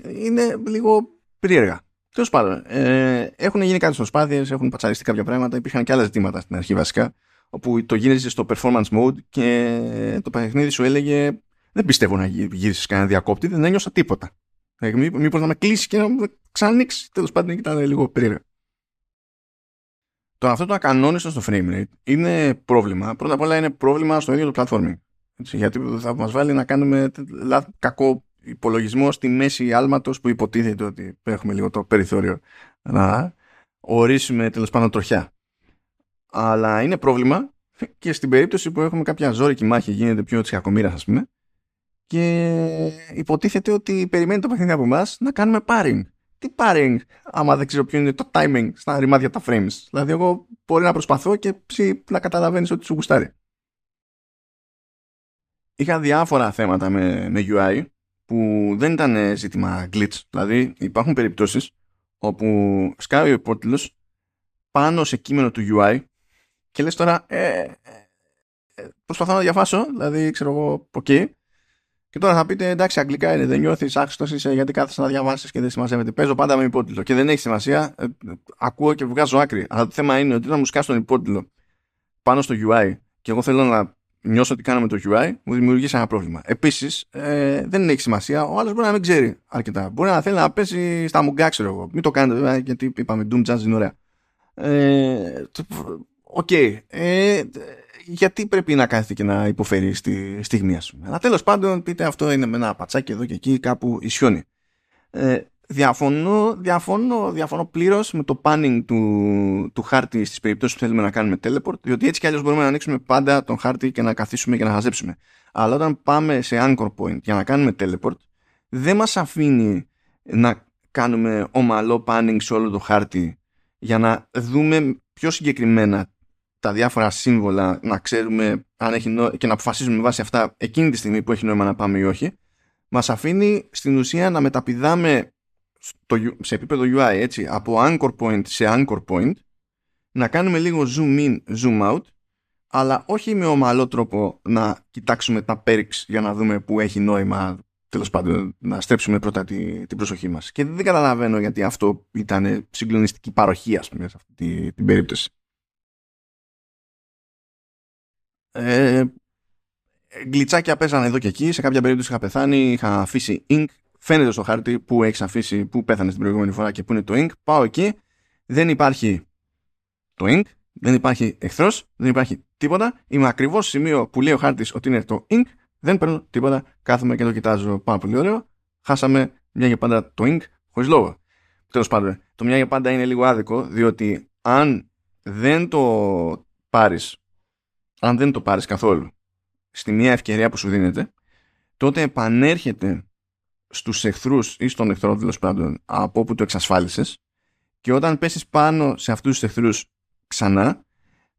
είναι λίγο περίεργα. Τέλος πάντων, ε, έχουν γίνει κάποιε προσπάθειε, έχουν πατσαριστεί κάποια πράγματα. Υπήρχαν και άλλα ζητήματα στην αρχή βασικά. Όπου το γύριζε στο performance mode και το παιχνίδι σου έλεγε Δεν πιστεύω να γύρισες κανένα διακόπτη, δεν ένιωσα τίποτα. Ε, Μήπως να με κλείσει και να με ξανανοίξει. Τέλος πάντων, ήταν λίγο περίεργο. Το αυτό το ακανόνιστο στο frame rate είναι πρόβλημα. Πρώτα απ' όλα είναι πρόβλημα στο ίδιο το platforming. Έτσι, γιατί θα μας βάλει να κάνουμε κακό υπολογισμό στη μέση άλματος που υποτίθεται ότι έχουμε λίγο το περιθώριο να ορίσουμε τέλος πάντων τροχιά. Αλλά είναι πρόβλημα και στην περίπτωση που έχουμε κάποια ζώρικη μάχη γίνεται πιο τσιακομήρα ας πούμε και υποτίθεται ότι περιμένει το παιχνίδι από εμάς να κάνουμε paring. Τι paring, άμα δεν ξέρω ποιο είναι το timing στα ρημάδια τα frames. Δηλαδή, εγώ μπορεί να προσπαθώ και ψη, να καταλαβαίνεις ότι σου γουστάρει. Είχα διάφορα θέματα με, με UI που δεν ήταν ζήτημα glitch. Δηλαδή υπάρχουν περιπτώσεις όπου σκάει ο υπότιτλος πάνω σε κείμενο του UI και λες τώρα ε, ε, ε προσπαθώ να διαβάσω, δηλαδή ξέρω εγώ, ok, Και τώρα θα πείτε, εντάξει, αγγλικά είναι, δεν νιώθεις άχρηστο είσαι γιατί κάθεσαι να διαβάσεις και δεν συμμαζεύεται. Παίζω πάντα με υπότιτλο και δεν έχει σημασία. Ε, ακούω και βγάζω άκρη. Αλλά το θέμα είναι ότι όταν μου σκάσει τον υπότιτλο πάνω στο UI και εγώ θέλω να νιώσω τι κάναμε το UI, μου δημιουργήσει ένα πρόβλημα. Επίσης, ε, δεν έχει σημασία. Ο άλλος μπορεί να μην ξέρει αρκετά. Μπορεί να θέλει να πέσει στα μουγκά, ξέρω εγώ. Μην το κάνετε, βέβαια, γιατί είπαμε Doom Jazz είναι ωραία. Ε, OK. okay. ε, γιατί πρέπει να κάθεται και να υποφέρει στη στιγμή, ας πούμε. Αλλά τέλος πάντων, πείτε αυτό είναι με ένα patch άκι εδώ και εκεί, κάπου ισιώνει. Ε, διαφωνώ, διαφωνώ, διαφωνώ πλήρως με το panning του, του χάρτη στις περιπτώσεις που θέλουμε να κάνουμε teleport, διότι έτσι κι αλλιώς μπορούμε να ανοίξουμε πάντα τον χάρτη και να καθίσουμε και να χαζέψουμε. Αλλά όταν πάμε σε anchor point για να κάνουμε teleport, δεν μας αφήνει να κάνουμε ομαλό panning σε όλο το χάρτη για να δούμε πιο συγκεκριμένα τα διάφορα σύμβολα να ξέρουμε αν έχει νο... και να αποφασίζουμε με βάση αυτά εκείνη τη στιγμή που έχει νόημα να πάμε ή όχι μας αφήνει στην ουσία να μεταπηδάμε στο, σε επίπεδο UI έτσι, από anchor point σε anchor point να κάνουμε λίγο zoom in, zoom out αλλά όχι με ομαλό τρόπο να κοιτάξουμε τα perks για να δούμε που έχει νόημα τέλος πάντων να στρέψουμε πρώτα τη, την προσοχή μας. Και δεν καταλαβαίνω γιατί αυτό ήταν συγκλονιστική παροχή ας πούμε σε αυτή την, την περίπτωση. Ε, γκλιτσάκια παίζανε εδώ και εκεί. Σε κάποια περίπτωση είχα πεθάνει είχα αφήσει ink φαίνεται στο χάρτη που έχεις αφήσει, που πέθανε την προηγούμενη φορά και που είναι το ink. Πάω εκεί, δεν υπάρχει το ink, δεν υπάρχει εχθρός, δεν υπάρχει τίποτα. Είμαι ακριβώς στο σημείο που λέει ο χάρτης ότι είναι το ink, δεν παίρνω τίποτα, κάθομαι και το κοιτάζω. Πάρα πολύ ωραίο. Χάσαμε μια για πάντα το ink χωρίς λόγο. Τέλος πάντων, το μια για πάντα είναι λίγο άδικο, διότι αν δεν το πάρεις, αν δεν το πάρεις καθόλου στη μία ευκαιρία που σου δίνεται, τότε επανέρχεται στους εχθρούς ή στον εχθρό τέλος πάντων από όπου το εξασφάλισες και όταν πέσεις πάνω σε αυτούς τους εχθρούς ξανά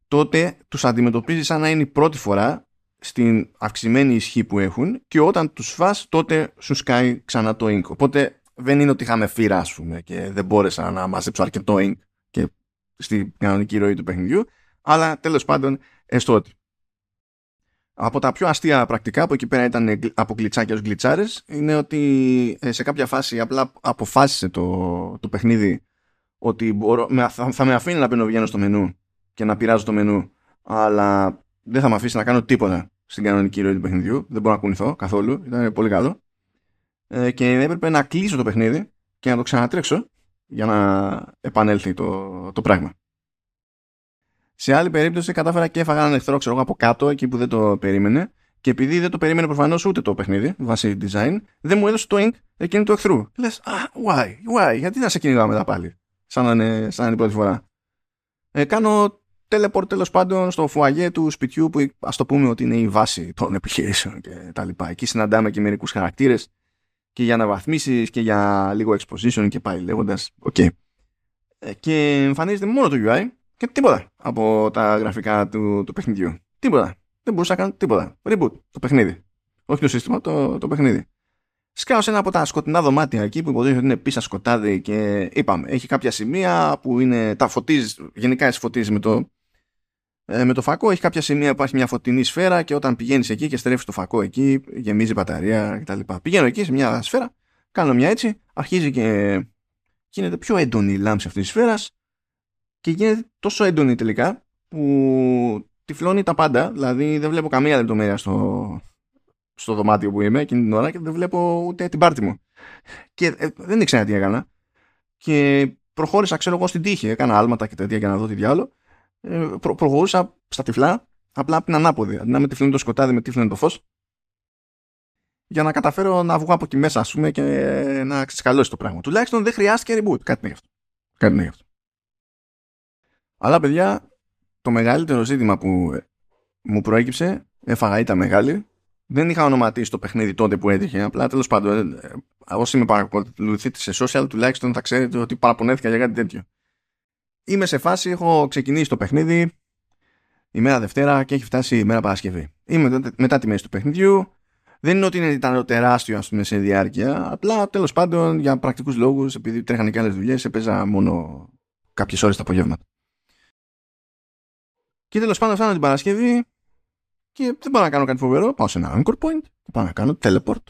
τότε τους αντιμετωπίζεις σαν να είναι η πρώτη φορά στην αυξημένη ισχύ που έχουν και όταν τους φας τότε σου σκάει ξανά το ink. Οπότε δεν είναι ότι είχαμε φύρα ας πούμε και δεν μπόρεσα να μαζέψω αρκετό ink και στην κανονική ροή του παιχνιδιού αλλά τέλος πάντων έστω ότι από τα πιο αστεία πρακτικά που εκεί πέρα ήταν από γλιτσάκια ως γλιτσάρες είναι ότι ε, σε κάποια φάση απλά αποφάσισε το, το παιχνίδι ότι μπορώ, θα, θα με αφήνει να μπαίνω βγαίνω στο μενού και να πειράζω το μενού αλλά δεν θα με αφήσει να κάνω τίποτα στην κανονική ροή του παιχνιδιού δεν μπορώ να κουνηθώ καθόλου, ήταν πολύ καλό ε, και έπρεπε να κλείσω το παιχνίδι και να το ξανατρέξω για να επανέλθει το, το πράγμα. Σε άλλη περίπτωση κατάφερα και έφαγα έναν εχθρό ξέρω, από κάτω εκεί που δεν το περίμενε και επειδή δεν το περίμενε προφανώς ούτε το παιχνίδι βάσει design, δεν μου έδωσε το ink εκείνη του εχθρού. Λες, ah, why, why, γιατί να σε κυνηγάω μετά πάλι, σαν να είναι, σαν να είναι η πρώτη φορά. Ε, κάνω teleport τέλος πάντων στο φουαγέ του σπιτιού που ας το πούμε ότι είναι η βάση των επιχειρήσεων και τα λοιπά. Εκεί συναντάμε και μερικούς χαρακτήρες και για αναβαθμίσεις και για λίγο exposition και πάλι λέγοντας. Okay. Ε, και εμφανίζεται μόνο το UI και τίποτα από τα γραφικά του, του παιχνιδιού. Τίποτα. Δεν μπορούσα να κάνω τίποτα. Reboot το παιχνίδι. Όχι το σύστημα, το, το παιχνίδι. Σκάω σε ένα από τα σκοτεινά δωμάτια εκεί που υποτίθεται ότι είναι πίσω σκοτάδι και είπαμε, έχει κάποια σημεία που είναι, τα φωτίζει, γενικά εσύ φωτίζεις με το, ε, με το φακό, έχει κάποια σημεία που υπάρχει μια φωτεινή σφαίρα και όταν πηγαίνεις εκεί και στρέφεις το φακό εκεί, γεμίζει μπαταρία κτλ. Πηγαίνω εκεί σε μια σφαίρα, κάνω μια έτσι, αρχίζει και γίνεται πιο έντονη η λάμψη αυτής της σφαίρας και γίνεται τόσο έντονη τελικά που τυφλώνει τα πάντα. Δηλαδή δεν βλέπω καμία λεπτομέρεια στο, στο δωμάτιο που είμαι εκείνη την ώρα και δεν βλέπω ούτε την πάρτη μου. Και ε, δεν ήξερα τι έκανα. Και προχώρησα, ξέρω εγώ, στην τύχη. Έκανα άλματα και τέτοια για να δω τι διάλογο. Ε, προ, προχωρούσα στα τυφλά, απλά από την ανάποδη. Αντί να με τυφλώνει το σκοτάδι, με τυφλώνει το φως. Για να καταφέρω να βγω από εκεί μέσα, ας πούμε, και να ξεσκαλώσει το πράγμα. Τουλάχιστον δεν χρειάστηκε reboot. Κάτι είναι αυτό. Κάτι είναι αυτό. Αλλά παιδιά, το μεγαλύτερο ζήτημα που ε, μου προέκυψε, έφαγα ήταν μεγάλη. Δεν είχα ονοματίσει το παιχνίδι τότε που έτυχε. Απλά τέλος πάντων, ε, ε, όσοι με παρακολουθείτε σε social, τουλάχιστον θα ξέρετε ότι παραπονέθηκα για κάτι τέτοιο. Είμαι σε φάση, έχω ξεκινήσει το παιχνίδι ημέρα Δευτέρα και έχει φτάσει η μέρα Παρασκευή. Είμαι μετά τη μέση του παιχνιδιού. Δεν είναι ότι ήταν τεράστιο ας πούμε, σε διάρκεια. Απλά τέλος πάντων για πρακτικούς λόγους, επειδή τρέχανε και άλλες δουλειές, έπαιζα μόνο κάποιες ώρες τα απογεύματα. Και τέλος πάντων φτάνω την Παρασκευή και δεν μπορώ να κάνω κάτι φοβερό. Πάω σε ένα anchor point Θα πάω να κάνω teleport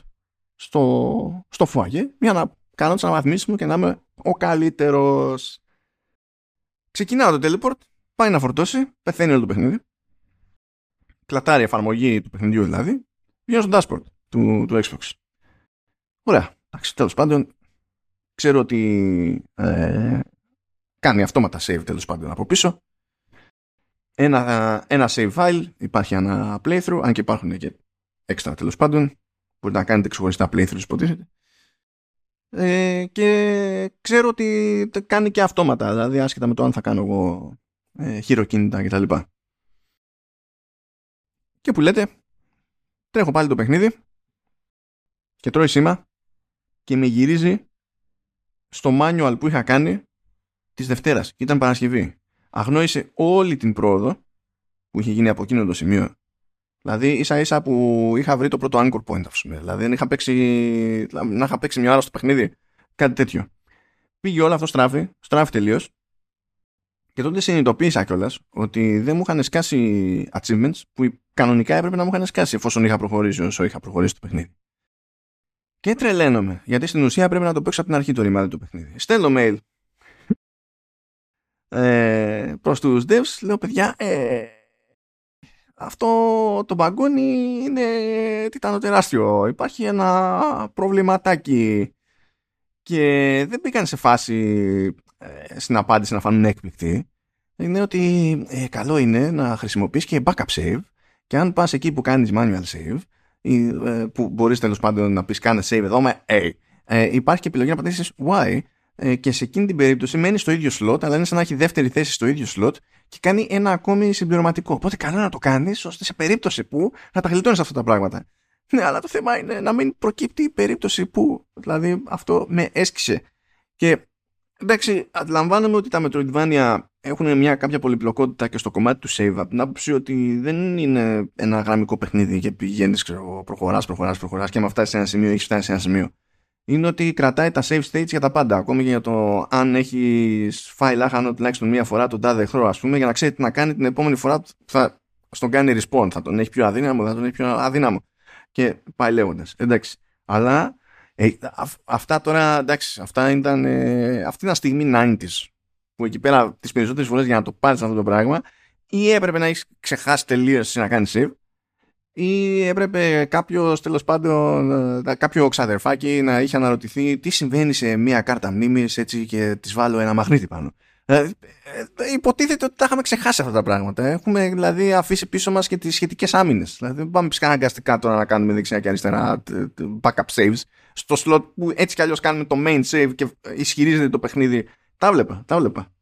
στο, στο φουάγε για να κάνω τις αναβαθμίσεις μου και να είμαι ο καλύτερος. Ξεκινάω το teleport, πάει να φορτώσει, πεθαίνει όλο το παιχνίδι. Κλατάρει η εφαρμογή του παιχνιδιού δηλαδή, βγαίνω στο dashboard του, του Xbox. Ωραία. Εντάξει, τέλος πάντων, ξέρω ότι ε, κάνει αυτόματα save τέλος πάντων από πίσω. Ένα, ένα save file, υπάρχει ένα playthrough, αν και υπάρχουν και έξτρα τέλος πάντων. Μπορείτε να κάνετε ξεχωριστά playthroughs, υποτίθεται. Ε, και ξέρω ότι κάνει και αυτόματα, δηλαδή άσχετα με το αν θα κάνω εγώ ε, χειροκίνητα κτλ. Και, και που λέτε, τρέχω πάλι το παιχνίδι και τρώει σήμα και με γυρίζει στο manual που είχα κάνει της Δευτέρας. Ήταν Παρασκευή. Αγνόησε όλη την πρόοδο που είχε γίνει από εκείνο το σημείο. Δηλαδή, ίσα ίσα που είχα βρει το πρώτο anchor point, ας πούμε. Δηλαδή, δεν είχα παίξει, να είχα παίξει μια ώρα στο παιχνίδι. Κάτι τέτοιο. Πήγε όλο αυτό στράφη, στράφη τελείως. Και τότε συνειδητοποίησα κιόλας ότι δεν μου είχαν σκάσει achievements που κανονικά έπρεπε να μου είχαν σκάσει εφόσον είχα προχωρήσει όσο είχα προχωρήσει το παιχνίδι. Και τρελαίνομαι, γιατί στην ουσία πρέπει να το παίξω από την αρχή το ρημάδι του παιχνίδι. Στέλνω mail ε, προς τους devs, λέω παιδιά, ε, αυτό το μπαγκόνι είναι τιτάνο τεράστιο. Υπάρχει ένα προβληματάκι και δεν μπήκαν σε φάση ε, στην απάντηση να φανούν έκπληκτοι. Είναι ότι ε, καλό είναι να χρησιμοποιείς και backup save και αν πας εκεί που κάνεις manual save ή, ε, που μπορείς τέλος πάντων να πεις κάνε save εδώ με A ε, υπάρχει και επιλογή να πατήσεις Y ε, και σε εκείνη την περίπτωση μένει στο ίδιο slot αλλά είναι σαν να έχει δεύτερη θέση στο ίδιο slot και κάνει ένα ακόμη συμπληρωματικό. Οπότε καλό να το κάνεις ώστε σε περίπτωση που να τα γλιτώνεις αυτά τα πράγματα. Ναι, αλλά το θέμα είναι να μην προκύπτει η περίπτωση που δηλαδή αυτό με έσκησε. Και εντάξει, αντιλαμβάνομαι ότι τα Metroidvania έχουν μια κάποια πολυπλοκότητα και στο κομμάτι του save από την άποψη ότι δεν είναι ένα γραμμικό παιχνίδι και πηγαίνεις, ξέρω, προχωράς, προχωράς, προχωράς και με φτάσεις σε ένα σημείο, έχεις φτάσει σε ένα σημείο. Είναι ότι κρατάει τα save states για τα πάντα. Ακόμη και για το αν έχεις φάει λάχανο τουλάχιστον μία φορά τον τάδε εχθρό, ας πούμε, για να ξέρει τι να κάνει την επόμενη φορά που θα στον κάνει respawn. Θα τον έχει πιο αδύναμο, θα τον έχει πιο αδύναμο. Και πάει λέγοντας. Εντάξει. Αλλά ε, αυτά τώρα, εντάξει, αυτά ήταν, ε, αυτή ήταν στιγμή 90s που εκεί πέρα τις περισσότερες φορές για να το πάρεις αυτό το πράγμα ή έπρεπε να έχεις ξεχάσει τελείως να κάνεις save ή έπρεπε κάποιος τέλος πάντων, ε, κάποιο ξαδερφάκι να είχε αναρωτηθεί τι συμβαίνει σε μια κάρτα μνήμης έτσι και της βάλω ένα μαγνήτη πάνω. Ε, ε, υποτίθεται ότι τα είχαμε ξεχάσει αυτά τα πράγματα. Έχουμε δηλαδή αφήσει πίσω μας και τις σχετικές άμυνες. Δηλαδή δεν πάμε ψυχά αναγκαστικά τώρα να κάνουμε δεξιά και αριστερά backup saves. Στο slot που έτσι κι αλλιώς κάνουμε το main save και ισχυρίζεται το παιχνίδι. Τα βλέπα, τα βλέπα.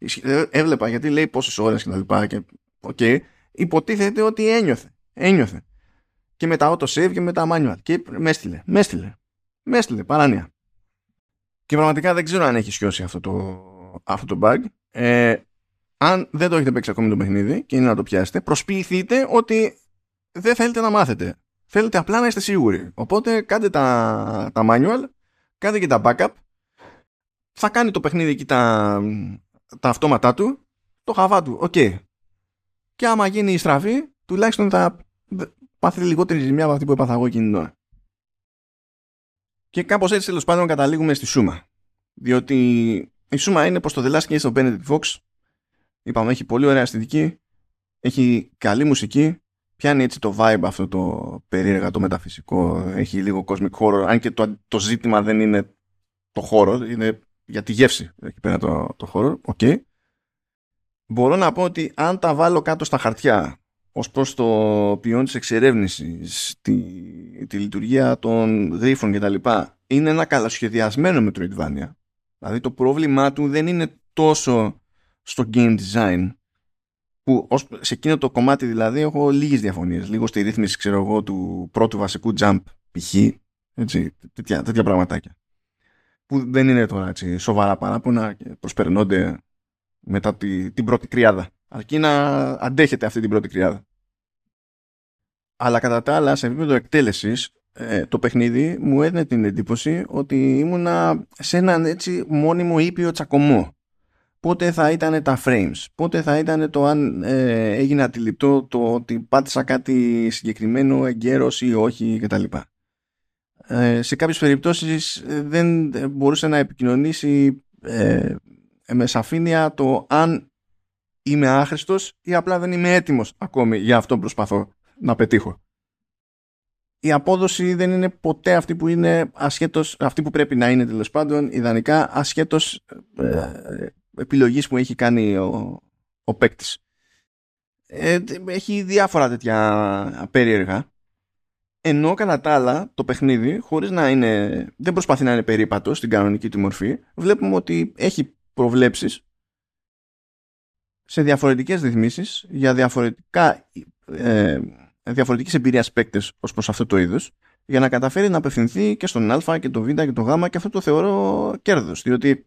Έβλεπα γιατί λέει πόσες ώρες και τα λοιπά. Και, okay. Υποτίθεται ότι ένιωθε. Ένιωθε. Και με τα auto save και με τα manual. Και με έστειλε. Με έστειλε. Με έστειλε. Παράνοια. Και πραγματικά δεν ξέρω αν έχει σιάσει αυτό το, αυτό το bug. Ε, αν δεν το έχετε παίξει ακόμη το παιχνίδι και είναι να το πιάσετε, προσποιηθείτε ότι δεν θέλετε να μάθετε. Θέλετε απλά να είστε σίγουροι. Οπότε κάντε τα, τα manual, κάντε και τα backup. Θα κάνει το παιχνίδι εκεί τα, τα αυτόματά του, το χαβά του. OK. Okay. Και άμα γίνει η στραβή, τουλάχιστον θα πάθετε λιγότερη ζημιά από αυτή που έπαθα εγώ εκείνη την ώρα. Και κάπως έτσι τέλος πάντων καταλήγουμε στη σούμα. Διότι η σούμα είναι πως το The Last Case of Benedict Fox είπαμε έχει πολύ ωραία αισθητική, έχει καλή μουσική, πιάνει έτσι το vibe αυτό το περίεργα, το μεταφυσικό, έχει λίγο cosmic horror, αν και το, το ζήτημα δεν είναι το horror, είναι για τη γεύση εκεί πέρα το, το horror, OK. Okay. Μπορώ να πω ότι αν τα βάλω κάτω στα χαρτιά ως προς το ποιόν της εξερεύνησης, τη, τη λειτουργία των γρίφων κτλ. είναι ένα καλασχεδιασμένο Metroidvania. Δηλαδή το πρόβλημά του δεν είναι τόσο στο game design που ως, σε εκείνο το κομμάτι δηλαδή έχω λίγες διαφωνίες. Λίγο στη ρύθμιση ξέρω εγώ του πρώτου βασικού jump π.χ. Έτσι, τέτοια, τέτοια πραγματάκια. Που δεν είναι τώρα έτσι, σοβαρά παράπονα και προσπερνώνται μετά τη, την πρώτη κρυάδα αρκεί να αντέχετε αυτή την πρώτη κρυάδα. Αλλά κατά τα άλλα, σε επίπεδο εκτέλεσης, ε, το παιχνίδι μου έδινε την εντύπωση ότι ήμουνα σε έναν έτσι μόνιμο ήπιο τσακωμό. Πότε θα ήταν τα frames, πότε θα ήταν το αν ε, έγινε αντιληπτό το ότι πάτησα κάτι συγκεκριμένο εγκαίρος ή όχι κτλ. ε, σε κάποιες περιπτώσεις ε, δεν μπορούσε να επικοινωνήσει ε, με σαφήνεια το αν είμαι άχρηστος ή απλά δεν είμαι έτοιμος ακόμη για αυτό που προσπαθώ να πετύχω. Η απόδοση δεν είναι ποτέ αυτή που είναι ασχέτως, αυτή που πρέπει να είναι τέλος πάντων, ιδανικά ασχέτως ε, επιλογής που έχει κάνει ο, ο παίκτης. Ε, έχει διάφορα τέτοια περίεργα ενώ κατά τα άλλα το παιχνίδι χωρίς να είναι δεν προσπαθεί να είναι περίπατο στην κανονική του μορφή βλέπουμε ότι έχει προβλέψεις σε διαφορετικές ρυθμίσεις για διαφορετικά ε, διαφορετικής εμπειρίας παίκτες ως προς αυτό το είδος για να καταφέρει να απευθυνθεί και στον α και το β και το γ και αυτό το θεωρώ κέρδος διότι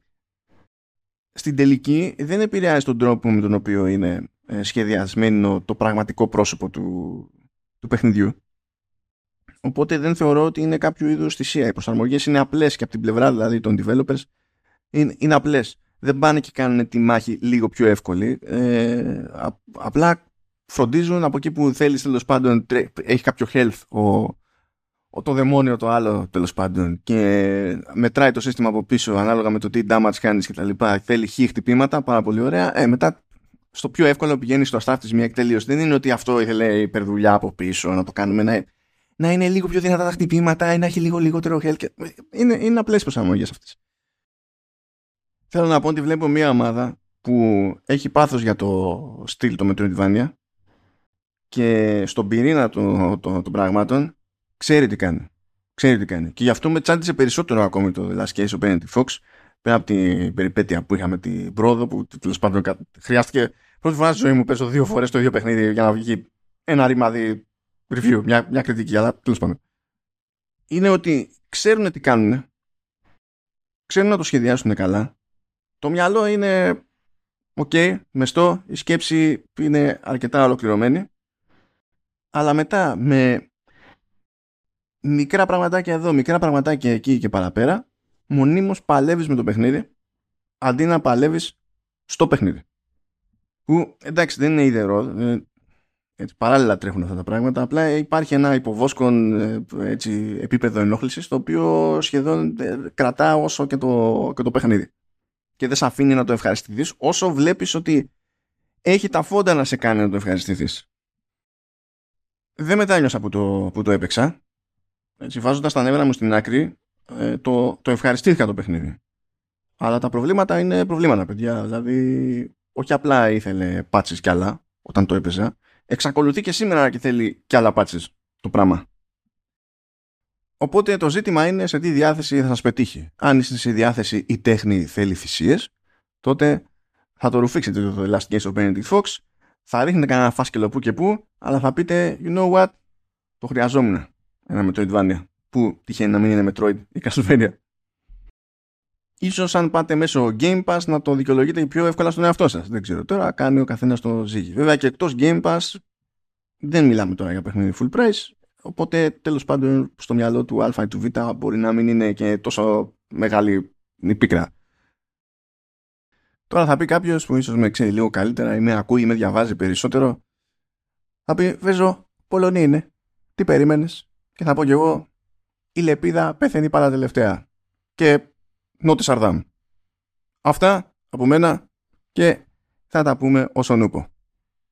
στην τελική δεν επηρεάζει τον τρόπο με τον οποίο είναι ε, σχεδιασμένο το πραγματικό πρόσωπο του, του παιχνιδιού. Οπότε δεν θεωρώ ότι είναι κάποιο είδους θυσία. Οι προσαρμογές είναι απλές και από την πλευρά δηλαδή των developers είναι, είναι απλές δεν πάνε και κάνουν τη μάχη λίγο πιο εύκολη. Ε, απλά φροντίζουν από εκεί που θέλεις τέλος πάντων έχει κάποιο health ο, ο, το δαιμόνιο το άλλο τέλος πάντων και μετράει το σύστημα από πίσω ανάλογα με το τι damage κάνεις και τα λοιπά θέλει χι χτυπήματα πάρα πολύ ωραία. Ε, μετά στο πιο εύκολο πηγαίνει στο αστράφ της μια εκτελείωση δεν είναι ότι αυτό ήθελε υπερδουλειά από πίσω να το κάνουμε να, να είναι λίγο πιο δυνατά τα χτυπήματα ή να έχει λίγο λιγότερο health και... είναι, είναι απλές προσαρμογές αυτές θέλω να πω ότι βλέπω μια ομάδα που έχει πάθος για το στυλ το Metroidvania και στον πυρήνα των, των, των πραγμάτων ξέρει τι κάνει. Ξέρει τι κάνει. Και γι' αυτό με τσάντισε περισσότερο ακόμη το The Last Case of Benedict Fox πέρα από την περιπέτεια που είχαμε την πρόοδο που τέλος πάντων χρειάστηκε πρώτη φορά στη ζωή μου παίζω δύο φορές το ίδιο παιχνίδι για να βγει ένα ρημάδι review, μια, μια κριτική, αλλά τέλος πάντων. Είναι ότι ξέρουν τι κάνουν, ξέρουν να το σχεδιάσουν καλά. Το μυαλό είναι ok, μεστό, η σκέψη είναι αρκετά ολοκληρωμένη αλλά μετά με μικρά πραγματάκια εδώ, μικρά πραγματάκια εκεί και παραπέρα, μονίμως παλεύεις με το παιχνίδι, αντί να παλεύεις στο παιχνίδι. Που εντάξει δεν είναι ιδερό, ε, έτσι, παράλληλα τρέχουν αυτά τα πράγματα, απλά υπάρχει ένα υποβόσκον ε, έτσι, επίπεδο ενόχλησης το οποίο σχεδόν ε, κρατά όσο και το, και το παιχνίδι. Και δεν σε αφήνει να το ευχαριστηθείς όσο βλέπεις ότι έχει τα φόντα να σε κάνει να το ευχαριστηθείς δεν μετάνιωσα που το, που το έπαιξα. Έτσι, βάζοντας τα νεύρα μου στην άκρη, ε, το, το ευχαριστήθηκα το παιχνίδι. Αλλά τα προβλήματα είναι προβλήματα, παιδιά. Δηλαδή, όχι απλά ήθελε πάτσεις κι άλλα όταν το έπαιζα. Εξακολουθεί και σήμερα και θέλει κι άλλα πάτσεις το πράγμα. Οπότε το ζήτημα είναι σε τι διάθεση θα σας πετύχει. Αν είστε σε διάθεση η τέχνη θέλει θυσίες, τότε θα το ρουφήξετε το The Last Case of Benedict Fox θα ρίχνετε κανένα φάσκελο που και που, αλλά θα πείτε, you know what, το χρειαζόμουν ένα Metroidvania. Που τυχαίνει να μην είναι Metroid ή Castlevania. Ίσως αν πάτε μέσω Game Pass να το δικαιολογείτε πιο εύκολα στον εαυτό σας. Δεν ξέρω τώρα, κάνει ο καθένας το ζύγι. Βέβαια και εκτός Game Pass δεν μιλάμε τώρα για παιχνίδι full price. Οπότε τέλος πάντων στο μυαλό του Α ή του Β μπορεί να μην είναι και τόσο μεγάλη η πίκρα. Τώρα θα πει κάποιος που ίσως με ξέρει λίγο καλύτερα ή με ακούει ή με διαβάζει περισσότερο. Θα πει, Βέζο, Πολωνή είναι. Τι περίμενες; Και θα πω κι εγώ, η λεπίδα πεθαίνει πάρα τελευταία. Και νότι Σαρδάμ. Αυτά από μένα και θα τα πούμε όσον ούπο.